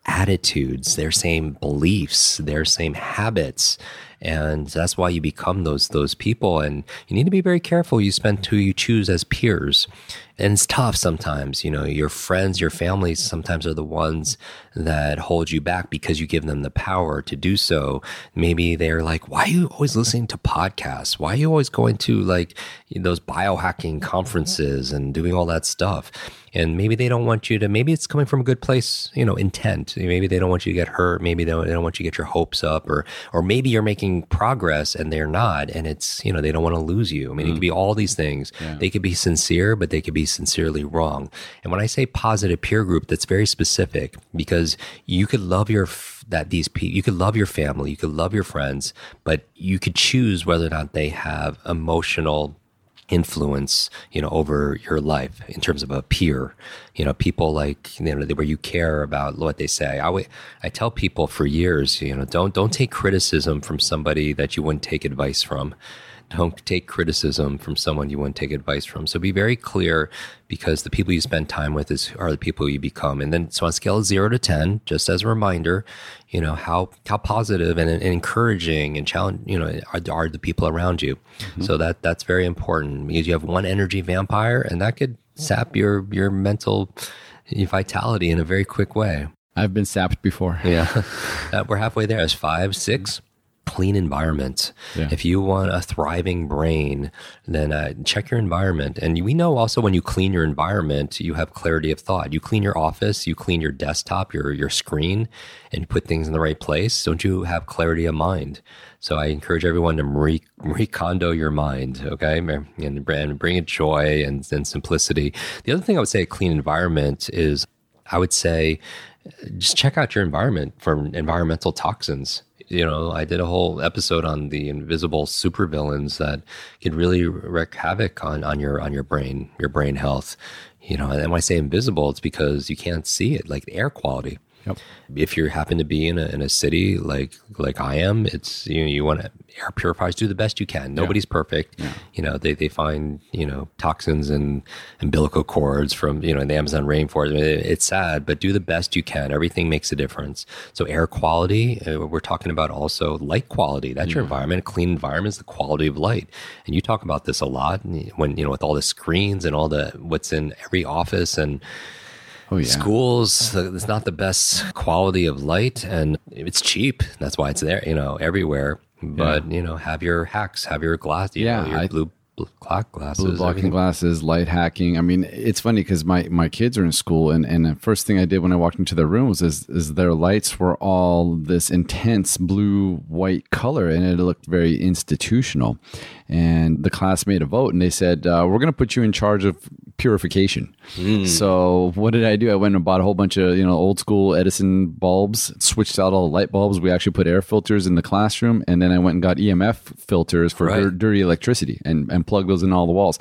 attitudes, their same beliefs, their same habits. And that's why you become those those people. And you need to be very careful you spend who you choose as peers and it's tough sometimes. You know, your friends, your families sometimes are the ones that hold you back because you give them the power to do so. Maybe they're like, why are you always listening to podcasts? Why are you always going to like those biohacking conferences and doing all that stuff? And maybe they don't want you to, maybe it's coming from a good place, you know, intent. Maybe they don't want you to get hurt. Maybe they don't, they don't want you to get your hopes up or, or maybe you're making progress and they're not. And it's, you know, they don't want to lose you. I mean, mm. it could be all these things. Yeah. They could be sincere, but they could be sincerely wrong. And when I say positive peer group, that's very specific because you could love your that these people you could love your family, you could love your friends, but you could choose whether or not they have emotional influence, you know, over your life in terms of a peer, you know, people like, you know, where you care about what they say. I, I tell people for years, you know, don't, don't take criticism from somebody that you wouldn't take advice from don't take criticism from someone you wouldn't take advice from. So be very clear because the people you spend time with is are the people you become. And then so on a scale of zero to ten, just as a reminder, you know how how positive and, and encouraging and challenge you know are, are the people around you. Mm-hmm. So that that's very important because you have one energy vampire and that could sap your your mental vitality in a very quick way. I've been sapped before. Yeah, we're halfway there. As five, six clean environment. Yeah. If you want a thriving brain, then uh, check your environment. And we know also when you clean your environment, you have clarity of thought. You clean your office, you clean your desktop, your your screen, and put things in the right place. Don't you have clarity of mind? So I encourage everyone to Marie Kondo your mind, okay, and, and bring it joy and, and simplicity. The other thing I would say, a clean environment is, I would say, just check out your environment for environmental toxins you know, I did a whole episode on the invisible supervillains that could really wreak havoc on, on your on your brain, your brain health. You know, and when I say invisible, it's because you can't see it, like the air quality. Yep. If you happen to be in a, in a city like like I am, it's you know, you want to air purifiers do the best you can. Nobody's yeah. perfect. Yeah. You know, they, they find, you know, toxins and umbilical cords from, you know, in the Amazon rainforest. It, it's sad, but do the best you can. Everything makes a difference. So air quality, uh, we're talking about also light quality. That's your environment. A clean environment is the quality of light. And you talk about this a lot when, you know, with all the screens and all the, what's in every office and, Oh, yeah. Schools, it's not the best quality of light and it's cheap. That's why it's there, you know, everywhere. But, yeah. you know, have your hacks, have your glass, you yeah, know, your I, blue clock glasses, blue blocking everything. glasses, light hacking. I mean, it's funny because my, my kids are in school, and, and the first thing I did when I walked into their rooms is is their lights were all this intense blue white color, and it looked very institutional. And the class made a vote, and they said, uh, "We're going to put you in charge of purification." Mm. So what did I do? I went and bought a whole bunch of you know old school Edison bulbs, switched out all the light bulbs. We actually put air filters in the classroom, and then I went and got EMF filters for right. dirty electricity and and plug those in all the walls.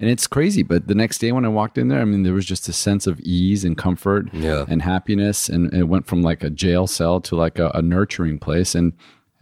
And it's crazy. But the next day when I walked in there, I mean, there was just a sense of ease and comfort yeah. and happiness. And it went from like a jail cell to like a, a nurturing place. And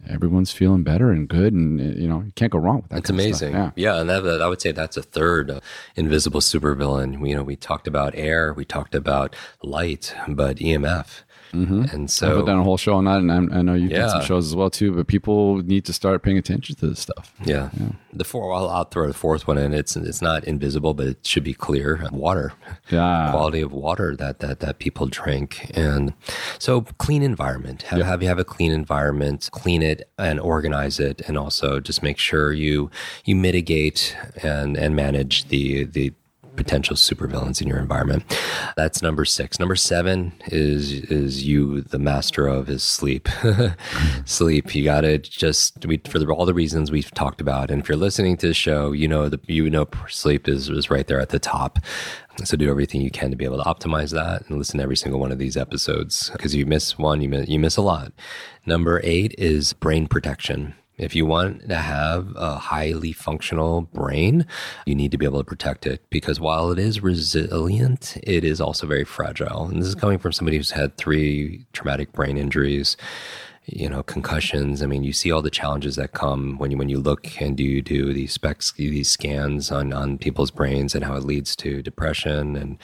everyone's feeling better and good and you know you can't go wrong with that it's amazing. Yeah. yeah and that, that, i would say that's a third uh, invisible supervillain. You know we talked about air we talked about light but emf Mm-hmm. And so I've done a whole show on that, and I'm, I know you've done some shows as well too. But people need to start paying attention to this stuff. yeah, the four. I'll, I'll throw the fourth one in. It's it's not invisible, but it should be clear. Water. Yeah, quality of water that, that, that people drink. And so clean environment, have, have you have a clean environment, clean it and organize it. And also just make sure you, you mitigate and, and manage the, the, potential supervillains in your environment. That's number 6. Number 7 is is you the master of is sleep. sleep. You got to just we for the, all the reasons we've talked about. And if you're listening to the show, you know the you know sleep is is right there at the top. So do everything you can to be able to optimize that and listen to every single one of these episodes because you miss one, you miss, you miss a lot. Number 8 is brain protection. If you want to have a highly functional brain, you need to be able to protect it because while it is resilient, it is also very fragile. And this is coming from somebody who's had three traumatic brain injuries, you know, concussions. I mean, you see all the challenges that come when you when you look and do do these specs, these scans on on people's brains and how it leads to depression and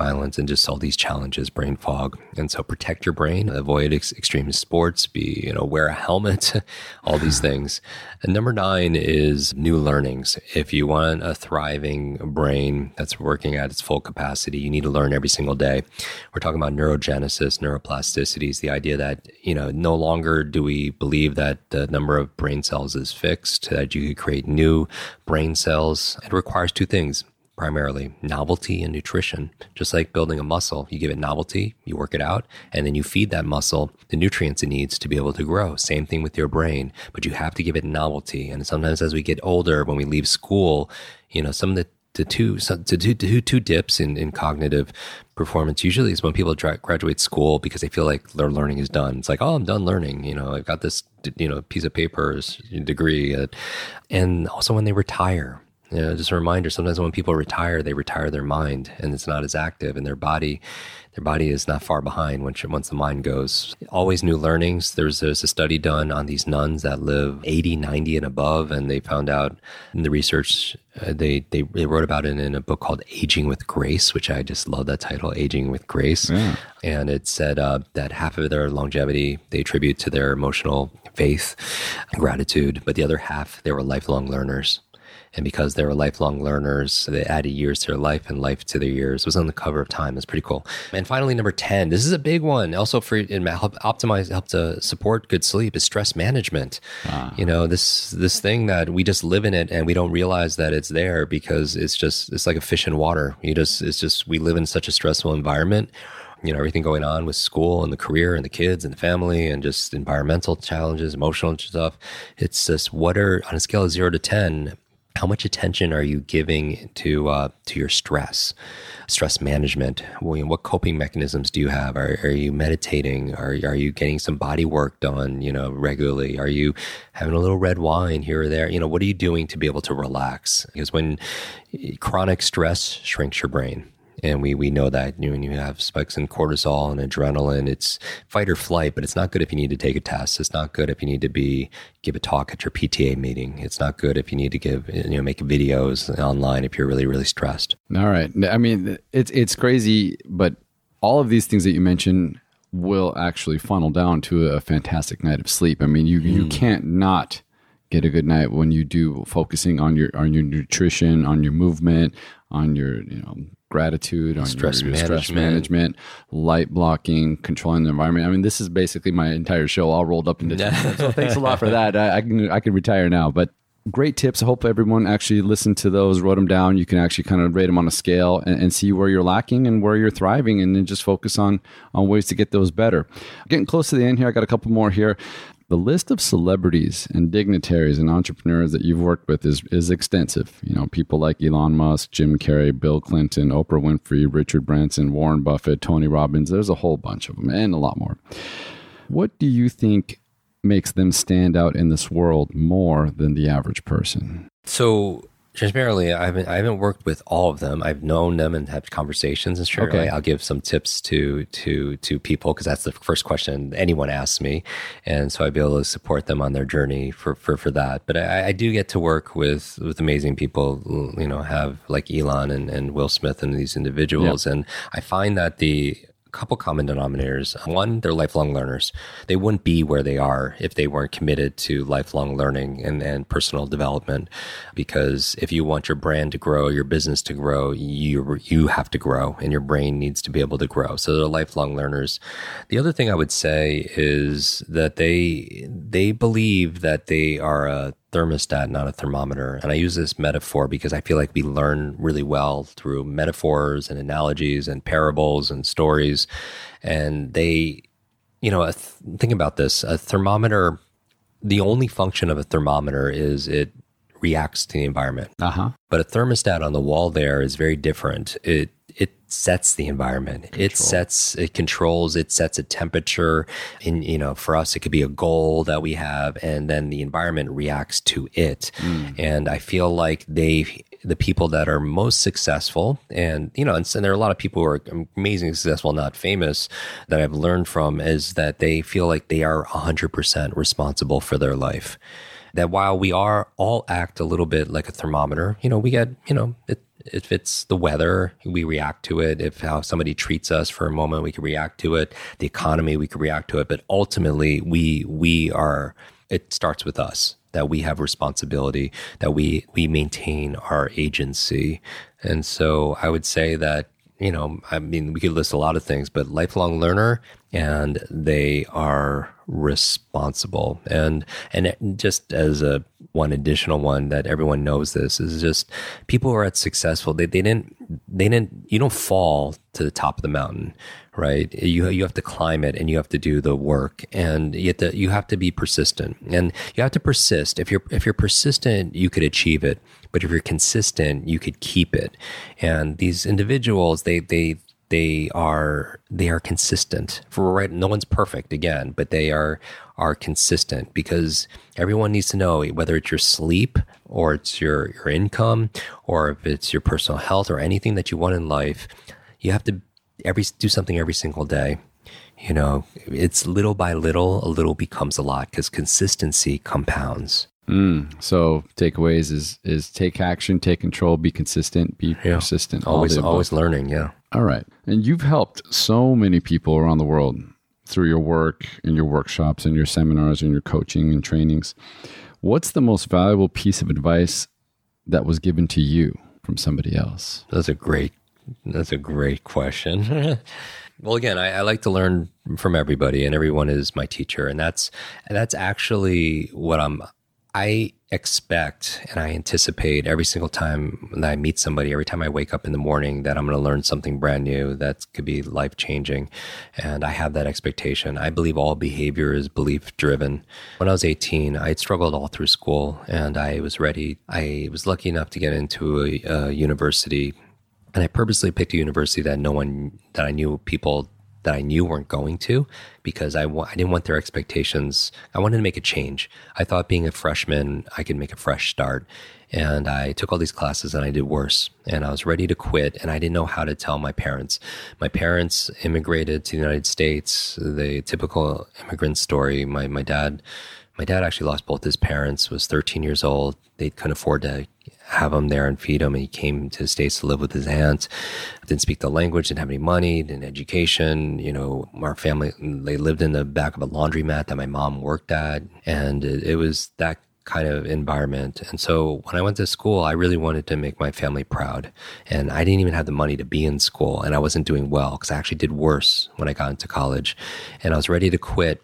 violence and just all these challenges, brain fog. And so protect your brain, avoid ex- extreme sports, be, you know, wear a helmet, all these things. And number nine is new learnings. If you want a thriving brain that's working at its full capacity, you need to learn every single day. We're talking about neurogenesis, neuroplasticity is the idea that, you know, no longer do we believe that the number of brain cells is fixed, that you could create new brain cells. It requires two things primarily novelty and nutrition. Just like building a muscle, you give it novelty, you work it out, and then you feed that muscle the nutrients it needs to be able to grow. Same thing with your brain, but you have to give it novelty. And sometimes as we get older, when we leave school, you know, some of the the two, two dips in, in cognitive performance usually is when people graduate school because they feel like their learning is done. It's like, oh, I'm done learning. You know, I've got this, you know, piece of paper, degree. And also when they retire, you know, just a reminder. Sometimes when people retire, they retire their mind, and it's not as active, and their body, their body is not far behind once once the mind goes. Always new learnings. There's there's a study done on these nuns that live 80, 90, and above, and they found out in the research uh, they, they they wrote about it in a book called Aging with Grace, which I just love that title, Aging with Grace. Yeah. And it said uh, that half of their longevity they attribute to their emotional faith, and gratitude, but the other half they were lifelong learners. And because they were lifelong learners, they added years to their life and life to their years. It was on the cover of Time. It's pretty cool. And finally, number 10, this is a big one. Also for it help optimize, help to support good sleep is stress management. You know, this, this thing that we just live in it and we don't realize that it's there because it's just, it's like a fish in water. You just, it's just, we live in such a stressful environment you know everything going on with school and the career and the kids and the family and just environmental challenges emotional stuff it's just what are on a scale of 0 to 10 how much attention are you giving to uh, to your stress stress management? What coping mechanisms do you have? Are, are you meditating? Are, are you getting some body work done you know regularly? Are you having a little red wine here or there? You know what are you doing to be able to relax? Because when chronic stress shrinks your brain and we, we know that when you have spikes in cortisol and adrenaline, it's fight or flight, but it's not good if you need to take a test. It's not good if you need to be give a talk at your PTA meeting. It's not good if you need to give you know make videos online if you're really really stressed. All right. I mean, it's it's crazy, but all of these things that you mentioned will actually funnel down to a fantastic night of sleep. I mean, you you hmm. can't not get a good night when you do focusing on your on your nutrition, on your movement, on your you know gratitude, on Stress your, your stress management. management, light blocking, controlling the environment. I mean, this is basically my entire show all rolled up into. two. so thanks a lot for that. I, I can I can retire now, but great tips. I hope everyone actually listened to those, wrote them down. You can actually kind of rate them on a scale and, and see where you're lacking and where you're thriving, and then just focus on on ways to get those better. Getting close to the end here, I got a couple more here. The list of celebrities and dignitaries and entrepreneurs that you've worked with is is extensive. You know, people like Elon Musk, Jim Carrey, Bill Clinton, Oprah Winfrey, Richard Branson, Warren Buffett, Tony Robbins. There's a whole bunch of them and a lot more. What do you think makes them stand out in this world more than the average person? So transparently, I haven't I haven't worked with all of them. I've known them and had conversations, and sure, Okay. I'll give some tips to to to people because that's the first question anyone asks me, and so I'd be able to support them on their journey for for, for that. But I, I do get to work with with amazing people, you know, have like Elon and, and Will Smith and these individuals, and I find that the couple common denominators. One, they're lifelong learners. They wouldn't be where they are if they weren't committed to lifelong learning and, and personal development. Because if you want your brand to grow, your business to grow, you you have to grow, and your brain needs to be able to grow. So they're lifelong learners. The other thing I would say is that they they believe that they are a thermostat, not a thermometer. And I use this metaphor because I feel like we learn really well through metaphors and analogies and parables and stories. And they, you know, th- think about this a thermometer, the only function of a thermometer is it reacts to the environment. Uh-huh. But a thermostat on the wall there is very different. It it sets the environment. Control. It sets, it controls, it sets a temperature. And, you know, for us, it could be a goal that we have, and then the environment reacts to it. Mm. And I feel like they, the people that are most successful, and, you know, and, and there are a lot of people who are amazingly successful, not famous, that I've learned from, is that they feel like they are 100% responsible for their life that while we are all act a little bit like a thermometer, you know, we get, you know, it, if it's the weather, we react to it. If how somebody treats us for a moment, we can react to it. The economy, we can react to it. But ultimately, we we are. It starts with us that we have responsibility, that we we maintain our agency, and so I would say that you know, I mean, we could list a lot of things, but lifelong learner, and they are responsible. And and just as a one additional one that everyone knows this is just people who are successful. They they didn't they didn't you don't fall to the top of the mountain, right? You you have to climb it and you have to do the work and you have to you have to be persistent and you have to persist. If you're if you're persistent, you could achieve it. But if you're consistent, you could keep it. And these individuals, they they they are they are consistent. For right no one's perfect again but they are are consistent because everyone needs to know whether it's your sleep or it's your your income or if it's your personal health or anything that you want in life you have to every do something every single day. You know it's little by little a little becomes a lot because consistency compounds Mm, so takeaways is is take action, take control, be consistent, be yeah. persistent. Always always learning, yeah. All right. And you've helped so many people around the world through your work and your workshops and your seminars and your coaching and trainings. What's the most valuable piece of advice that was given to you from somebody else? That's a great that's a great question. well, again, I, I, like to learn from everybody, and everyone is my teacher, and that's and that's actually what I'm I expect and I anticipate every single time that I meet somebody, every time I wake up in the morning, that I'm going to learn something brand new that could be life changing. And I have that expectation. I believe all behavior is belief driven. When I was 18, I had struggled all through school and I was ready. I was lucky enough to get into a, a university. And I purposely picked a university that no one, that I knew people that I knew weren't going to because I w- I didn't want their expectations. I wanted to make a change. I thought being a freshman, I could make a fresh start. And I took all these classes and I did worse. And I was ready to quit and I didn't know how to tell my parents. My parents immigrated to the United States, the typical immigrant story. My, my dad, my dad actually lost both his parents, was 13 years old. They couldn't afford to have him there and feed him. And he came to the States to live with his aunt. Didn't speak the language, didn't have any money, didn't education. You know, our family, they lived in the back of a laundromat that my mom worked at. And it, it was that kind of environment. And so when I went to school, I really wanted to make my family proud. And I didn't even have the money to be in school. And I wasn't doing well because I actually did worse when I got into college. And I was ready to quit.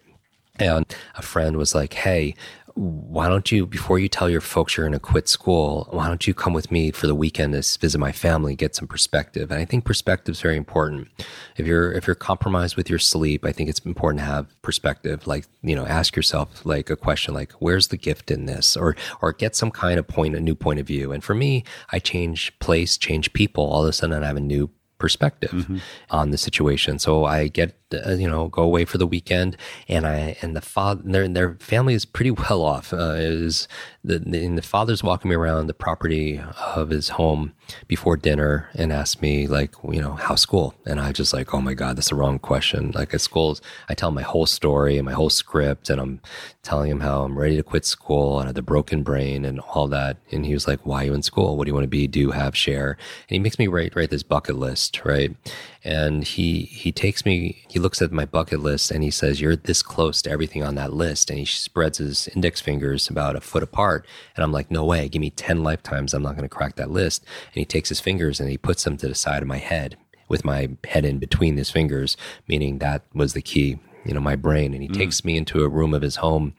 And a friend was like, Hey, why don't you, before you tell your folks you're going to quit school, why don't you come with me for the weekend to visit my family, get some perspective? And I think perspective is very important. If you're if you're compromised with your sleep, I think it's important to have perspective. Like you know, ask yourself like a question like, "Where's the gift in this?" or or get some kind of point, a new point of view. And for me, I change place, change people. All of a sudden, I have a new perspective mm-hmm. on the situation. So I get uh, you know, go away for the weekend. And I and the father, their their family is pretty well off. Uh, is the, the the father's walking me around the property of his home before dinner and asked me like, you know, how school? And I just like, oh my god, that's the wrong question. Like at school, I tell my whole story and my whole script, and I'm telling him how I'm ready to quit school and the broken brain and all that. And he was like, why are you in school? What do you want to be? Do have share? And he makes me write write this bucket list, right? And he he takes me, he looks at my bucket list and he says, You're this close to everything on that list. And he spreads his index fingers about a foot apart. And I'm like, No way, give me 10 lifetimes. I'm not going to crack that list. And he takes his fingers and he puts them to the side of my head with my head in between his fingers, meaning that was the key, you know, my brain. And he mm. takes me into a room of his home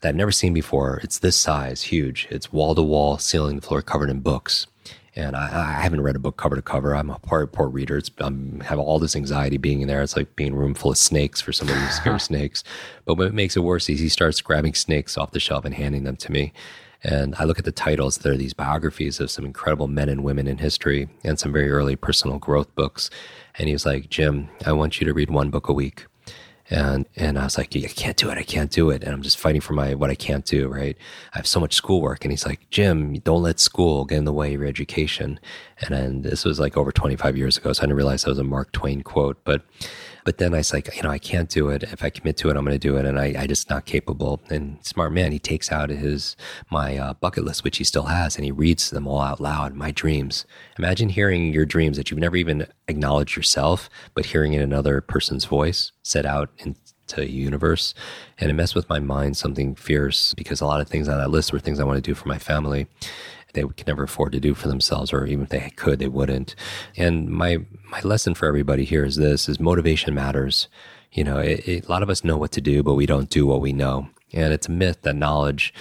that I've never seen before. It's this size, huge. It's wall to wall, ceiling, the floor covered in books and I, I, haven't read a book cover to cover. I'm a poor, poor reader. It's, I have all this anxiety being in there. It's like being a room full of snakes for somebody who's scared of snakes. But what makes it worse is he starts grabbing snakes off the shelf and handing them to me. And I look at the titles. There are these biographies of some incredible men and women in history and some very early personal growth books. And he was like, Jim, I want you to read one book a week and and I was like, I can't do it, I can't do it, and I'm just fighting for my what I can't do. Right? I have so much schoolwork, and he's like, Jim, don't let school get in the way of your education. And then this was like over 25 years ago, so I didn't realize that was a Mark Twain quote, but. But then I was like, you know, I can't do it. If I commit to it, I'm going to do it. And I, I just not capable. And smart man, he takes out his, my uh, bucket list, which he still has, and he reads them all out loud. My dreams. Imagine hearing your dreams that you've never even acknowledged yourself, but hearing in another person's voice set out into a universe. And it messed with my mind something fierce because a lot of things on that list were things I want to do for my family they could never afford to do for themselves, or even if they could, they wouldn't. And my my lesson for everybody here is this: is motivation matters. You know, it, it, a lot of us know what to do, but we don't do what we know, and it's a myth that knowledge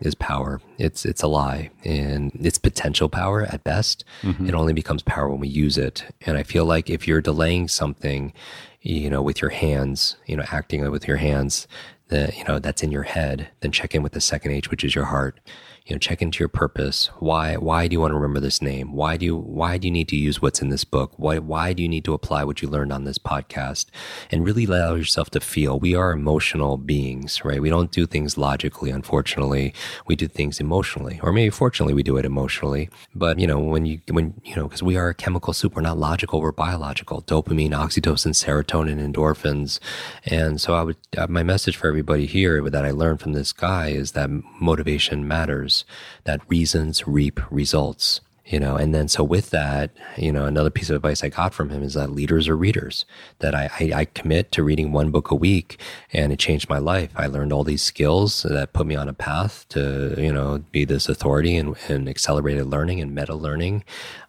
is power. It's it's a lie, and it's potential power at best. Mm-hmm. It only becomes power when we use it. And I feel like if you're delaying something, you know, with your hands, you know, acting with your hands, that you know that's in your head, then check in with the second H, which is your heart you know check into your purpose. Why why do you want to remember this name? Why do you why do you need to use what's in this book? Why why do you need to apply what you learned on this podcast? And really allow yourself to feel. We are emotional beings right? We don't do things logically unfortunately. We do things emotionally or maybe fortunately we do it emotionally. But you know when you when you know because we are a chemical soup. We're not logical we're biological. Dopamine oxytocin serotonin endorphins. And so i would uh, my message for everybody here that i learned from this guy is that motivation matters that reasons reap results you know? And then so with that you know another piece of advice i got from him is that leaders are readers that I, I, I commit to reading one book a week and it changed my life. I learned all these skills that put me on a path to you know be this authority and, in accelerated learning and meta learning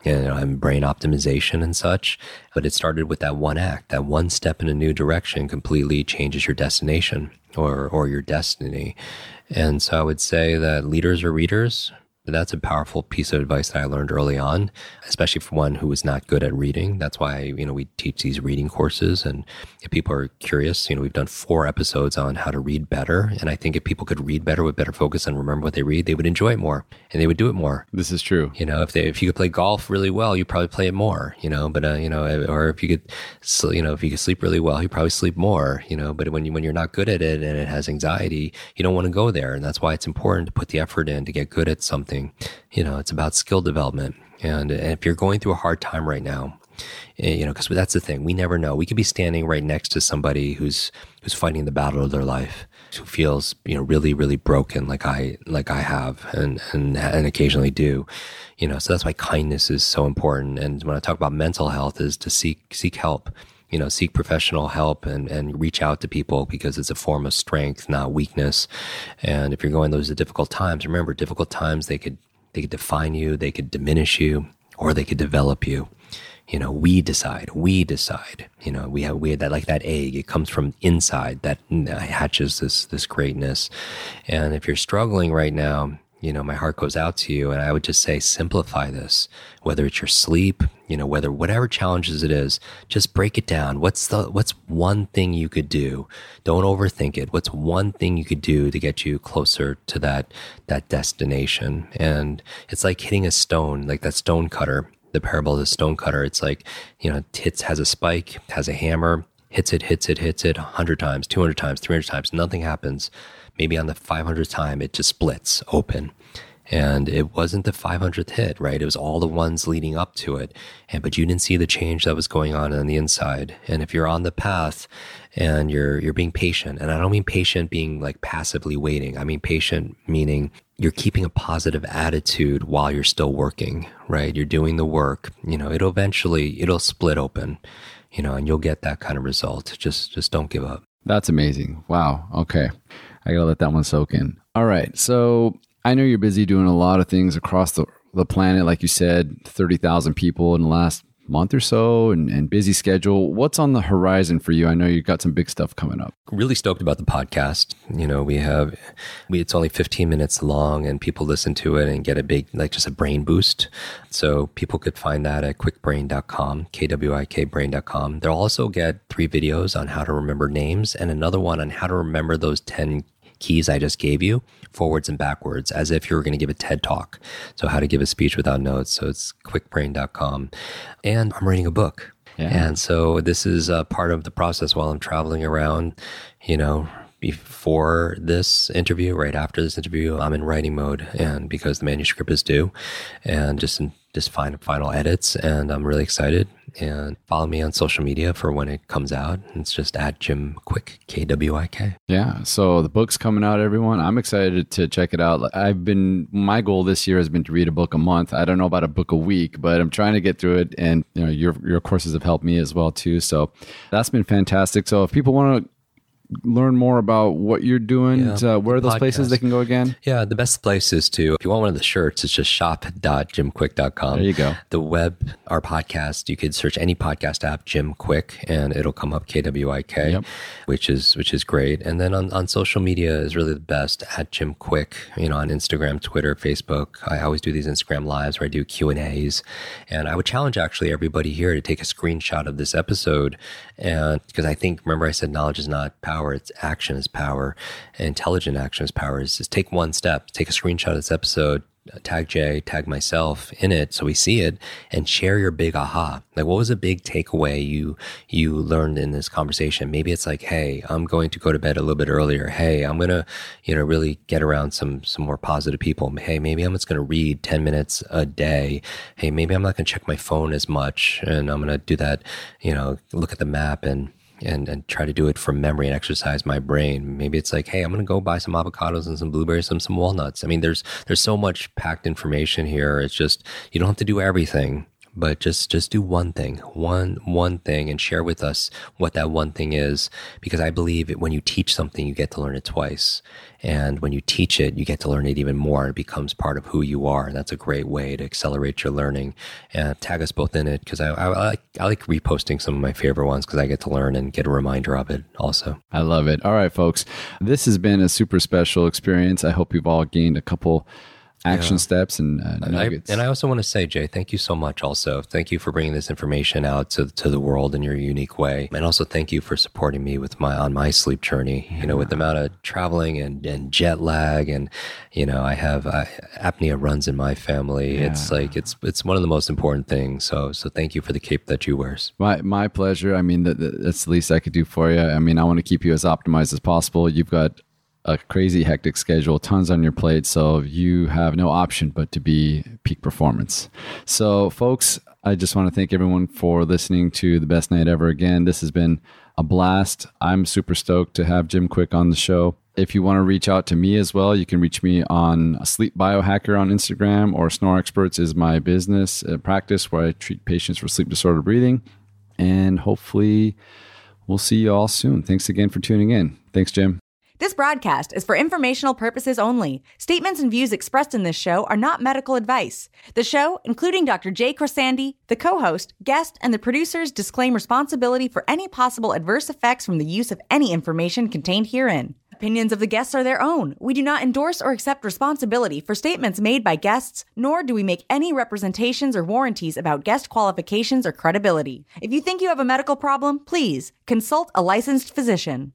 and, you know, and brain optimization and such. But it started with that one act that one step in a new direction completely changes your destination or or your destiny and so I would say that leaders are readers, that's a powerful piece of advice that I learned early on, especially for one who was not good at reading. That's why, you know, we teach these reading courses. And if people are curious, you know, we've done four episodes on how to read better. And I think if people could read better with better focus and remember what they read, they would enjoy it more and they would do it more. This is true. You know, if they, if you could play golf really well, you probably play it more, you know, but, uh, you know, or if you could, you know, if you could sleep really well, you probably sleep more, you know, but when you, when you're not good at it and it has anxiety, you don't want to go there. And that's why it's important to put the effort in to get good at something you know, it's about skill development. And, and if you're going through a hard time right now, eh, you know, because that's the thing, we never know. We could be standing right next to somebody who's who's fighting the battle of their life, who feels you know really really broken, like I like I have, and and and occasionally do, you know. So that's why kindness is so important. And when I talk about mental health, is to seek seek help you know, seek professional help and, and reach out to people because it's a form of strength, not weakness. And if you're going through those difficult times, remember difficult times, they could, they could define you, they could diminish you, or they could develop you. You know, we decide, we decide, you know, we have, we had that, like that egg, it comes from inside that hatches this, this greatness. And if you're struggling right now, you know, my heart goes out to you. And I would just say, simplify this, whether it's your sleep, you know, whether whatever challenges it is, just break it down. What's the, what's one thing you could do? Don't overthink it. What's one thing you could do to get you closer to that, that destination? And it's like hitting a stone, like that stone cutter, the parable of the stone cutter. It's like, you know, Tits has a spike, has a hammer, hits it, hits it, hits it 100 times, 200 times, 300 times, nothing happens. Maybe on the 500th time, it just splits open. And it wasn't the 500th hit, right? It was all the ones leading up to it. And, but you didn't see the change that was going on on the inside. And if you're on the path and you're, you're being patient, and I don't mean patient being like passively waiting. I mean patient meaning you're keeping a positive attitude while you're still working, right? You're doing the work, you know, it'll eventually, it'll split open, you know, and you'll get that kind of result. Just, just don't give up. That's amazing. Wow. Okay. I got to let that one soak in. All right. So I know you're busy doing a lot of things across the, the planet. Like you said, 30,000 people in the last month or so and, and busy schedule. What's on the horizon for you? I know you've got some big stuff coming up. Really stoked about the podcast. You know, we have, we, it's only 15 minutes long and people listen to it and get a big, like just a brain boost. So people could find that at quickbrain.com, kwikbrain.com, K-W-I-K brain.com. They'll also get three videos on how to remember names and another one on how to remember those 10 keys I just gave you forwards and backwards as if you were going to give a TED talk. So, how to give a speech without notes. So, it's kwikbrain.com. And I'm reading a book. Yeah. And so, this is a part of the process while I'm traveling around, you know, before this interview, right after this interview, I'm in writing mode, and because the manuscript is due, and just in, just final final edits, and I'm really excited. And follow me on social media for when it comes out. It's just at Jim Kwik, K W I K. Yeah. So the book's coming out, everyone. I'm excited to check it out. I've been my goal this year has been to read a book a month. I don't know about a book a week, but I'm trying to get through it. And you know, your your courses have helped me as well too. So that's been fantastic. So if people want to learn more about what you're doing, yeah, uh, where are those podcast. places they can go again? Yeah, the best place is to, if you want one of the shirts, it's just shop.jimkwik.com. There you go. The web, our podcast, you could search any podcast app, Jim Kwik, and it'll come up KWIK, yep. which is which is great. And then on, on social media is really the best at Jim Kwik, you know, on Instagram, Twitter, Facebook. I always do these Instagram lives where I do Q&As. And I would challenge actually everybody here to take a screenshot of this episode. And because I think, remember I said knowledge is not power power, it's action is power, intelligent action is power. Is just take one step, take a screenshot of this episode, uh, tag Jay, tag myself in it so we see it and share your big aha. Like what was a big takeaway you you learned in this conversation? Maybe it's like, hey, I'm going to go to bed a little bit earlier. Hey, I'm gonna, you know, really get around some some more positive people. Hey, maybe I'm just gonna read 10 minutes a day. Hey, maybe I'm not gonna check my phone as much and I'm gonna do that, you know, look at the map and and, and try to do it from memory and exercise my brain. Maybe it's like, hey, I'm to go buy some avocados and some blueberries and some walnuts. I mean, there's there's so much packed information here. It's just you don't have to do everything but just just do one thing one one thing and share with us what that one thing is because i believe it, when you teach something you get to learn it twice. And when you teach it you get to learn it even more. It becomes part of who you are. And that's a great way to accelerate your learning. And tag us both in it because I, I, I, like, I like reposting some of my favorite ones because i get to learn and get a reminder of it also. I love it. All right folks. This has been a super special experience. I hope you've all gained a couple action yeah. steps and uh, nuggets. And I, and I also want to say, Jay, thank you so much. Also, thank you for bringing this information out to to the world in your unique way, and also thank you for supporting me with my on my sleep journey. Yeah. You know, with the amount of traveling and and jet lag, and you know, I have uh, apnea runs in my family. Yeah. It's like it's it's one of the most important things. So so thank you for the cape that you wears. My my pleasure. I mean, that, that's the least I could do for you. I mean, I want to keep you as optimized as possible. You've got a crazy hectic schedule, tons on your plate, so you have no option but to be peak performance. So, folks, I just want to thank everyone for listening to the best night ever again. This has been a blast. I'm super stoked to have Jim Kwik on the show. If you want to reach out to me as well, you can reach me on Sleep Biohacker on Instagram or Snore Experts is my business uh, practice where I treat patients for sleep disorder breathing. And hopefully, we'll see you all soon. Thanks again for tuning in. Thanks, Jim. This broadcast is for informational purposes only. Statements and views expressed in this show are not medical advice. The show, including Dr. Jay Khorsandi, the co host, guest, and the producers, disclaim responsibility for any possible adverse effects from the use of any information contained herein. Opinions of the guests are their own. We do not endorse or accept responsibility for statements made by guests, nor do we make any representations or warranties about guest qualifications or credibility. If you think you have a medical problem, please consult a licensed physician.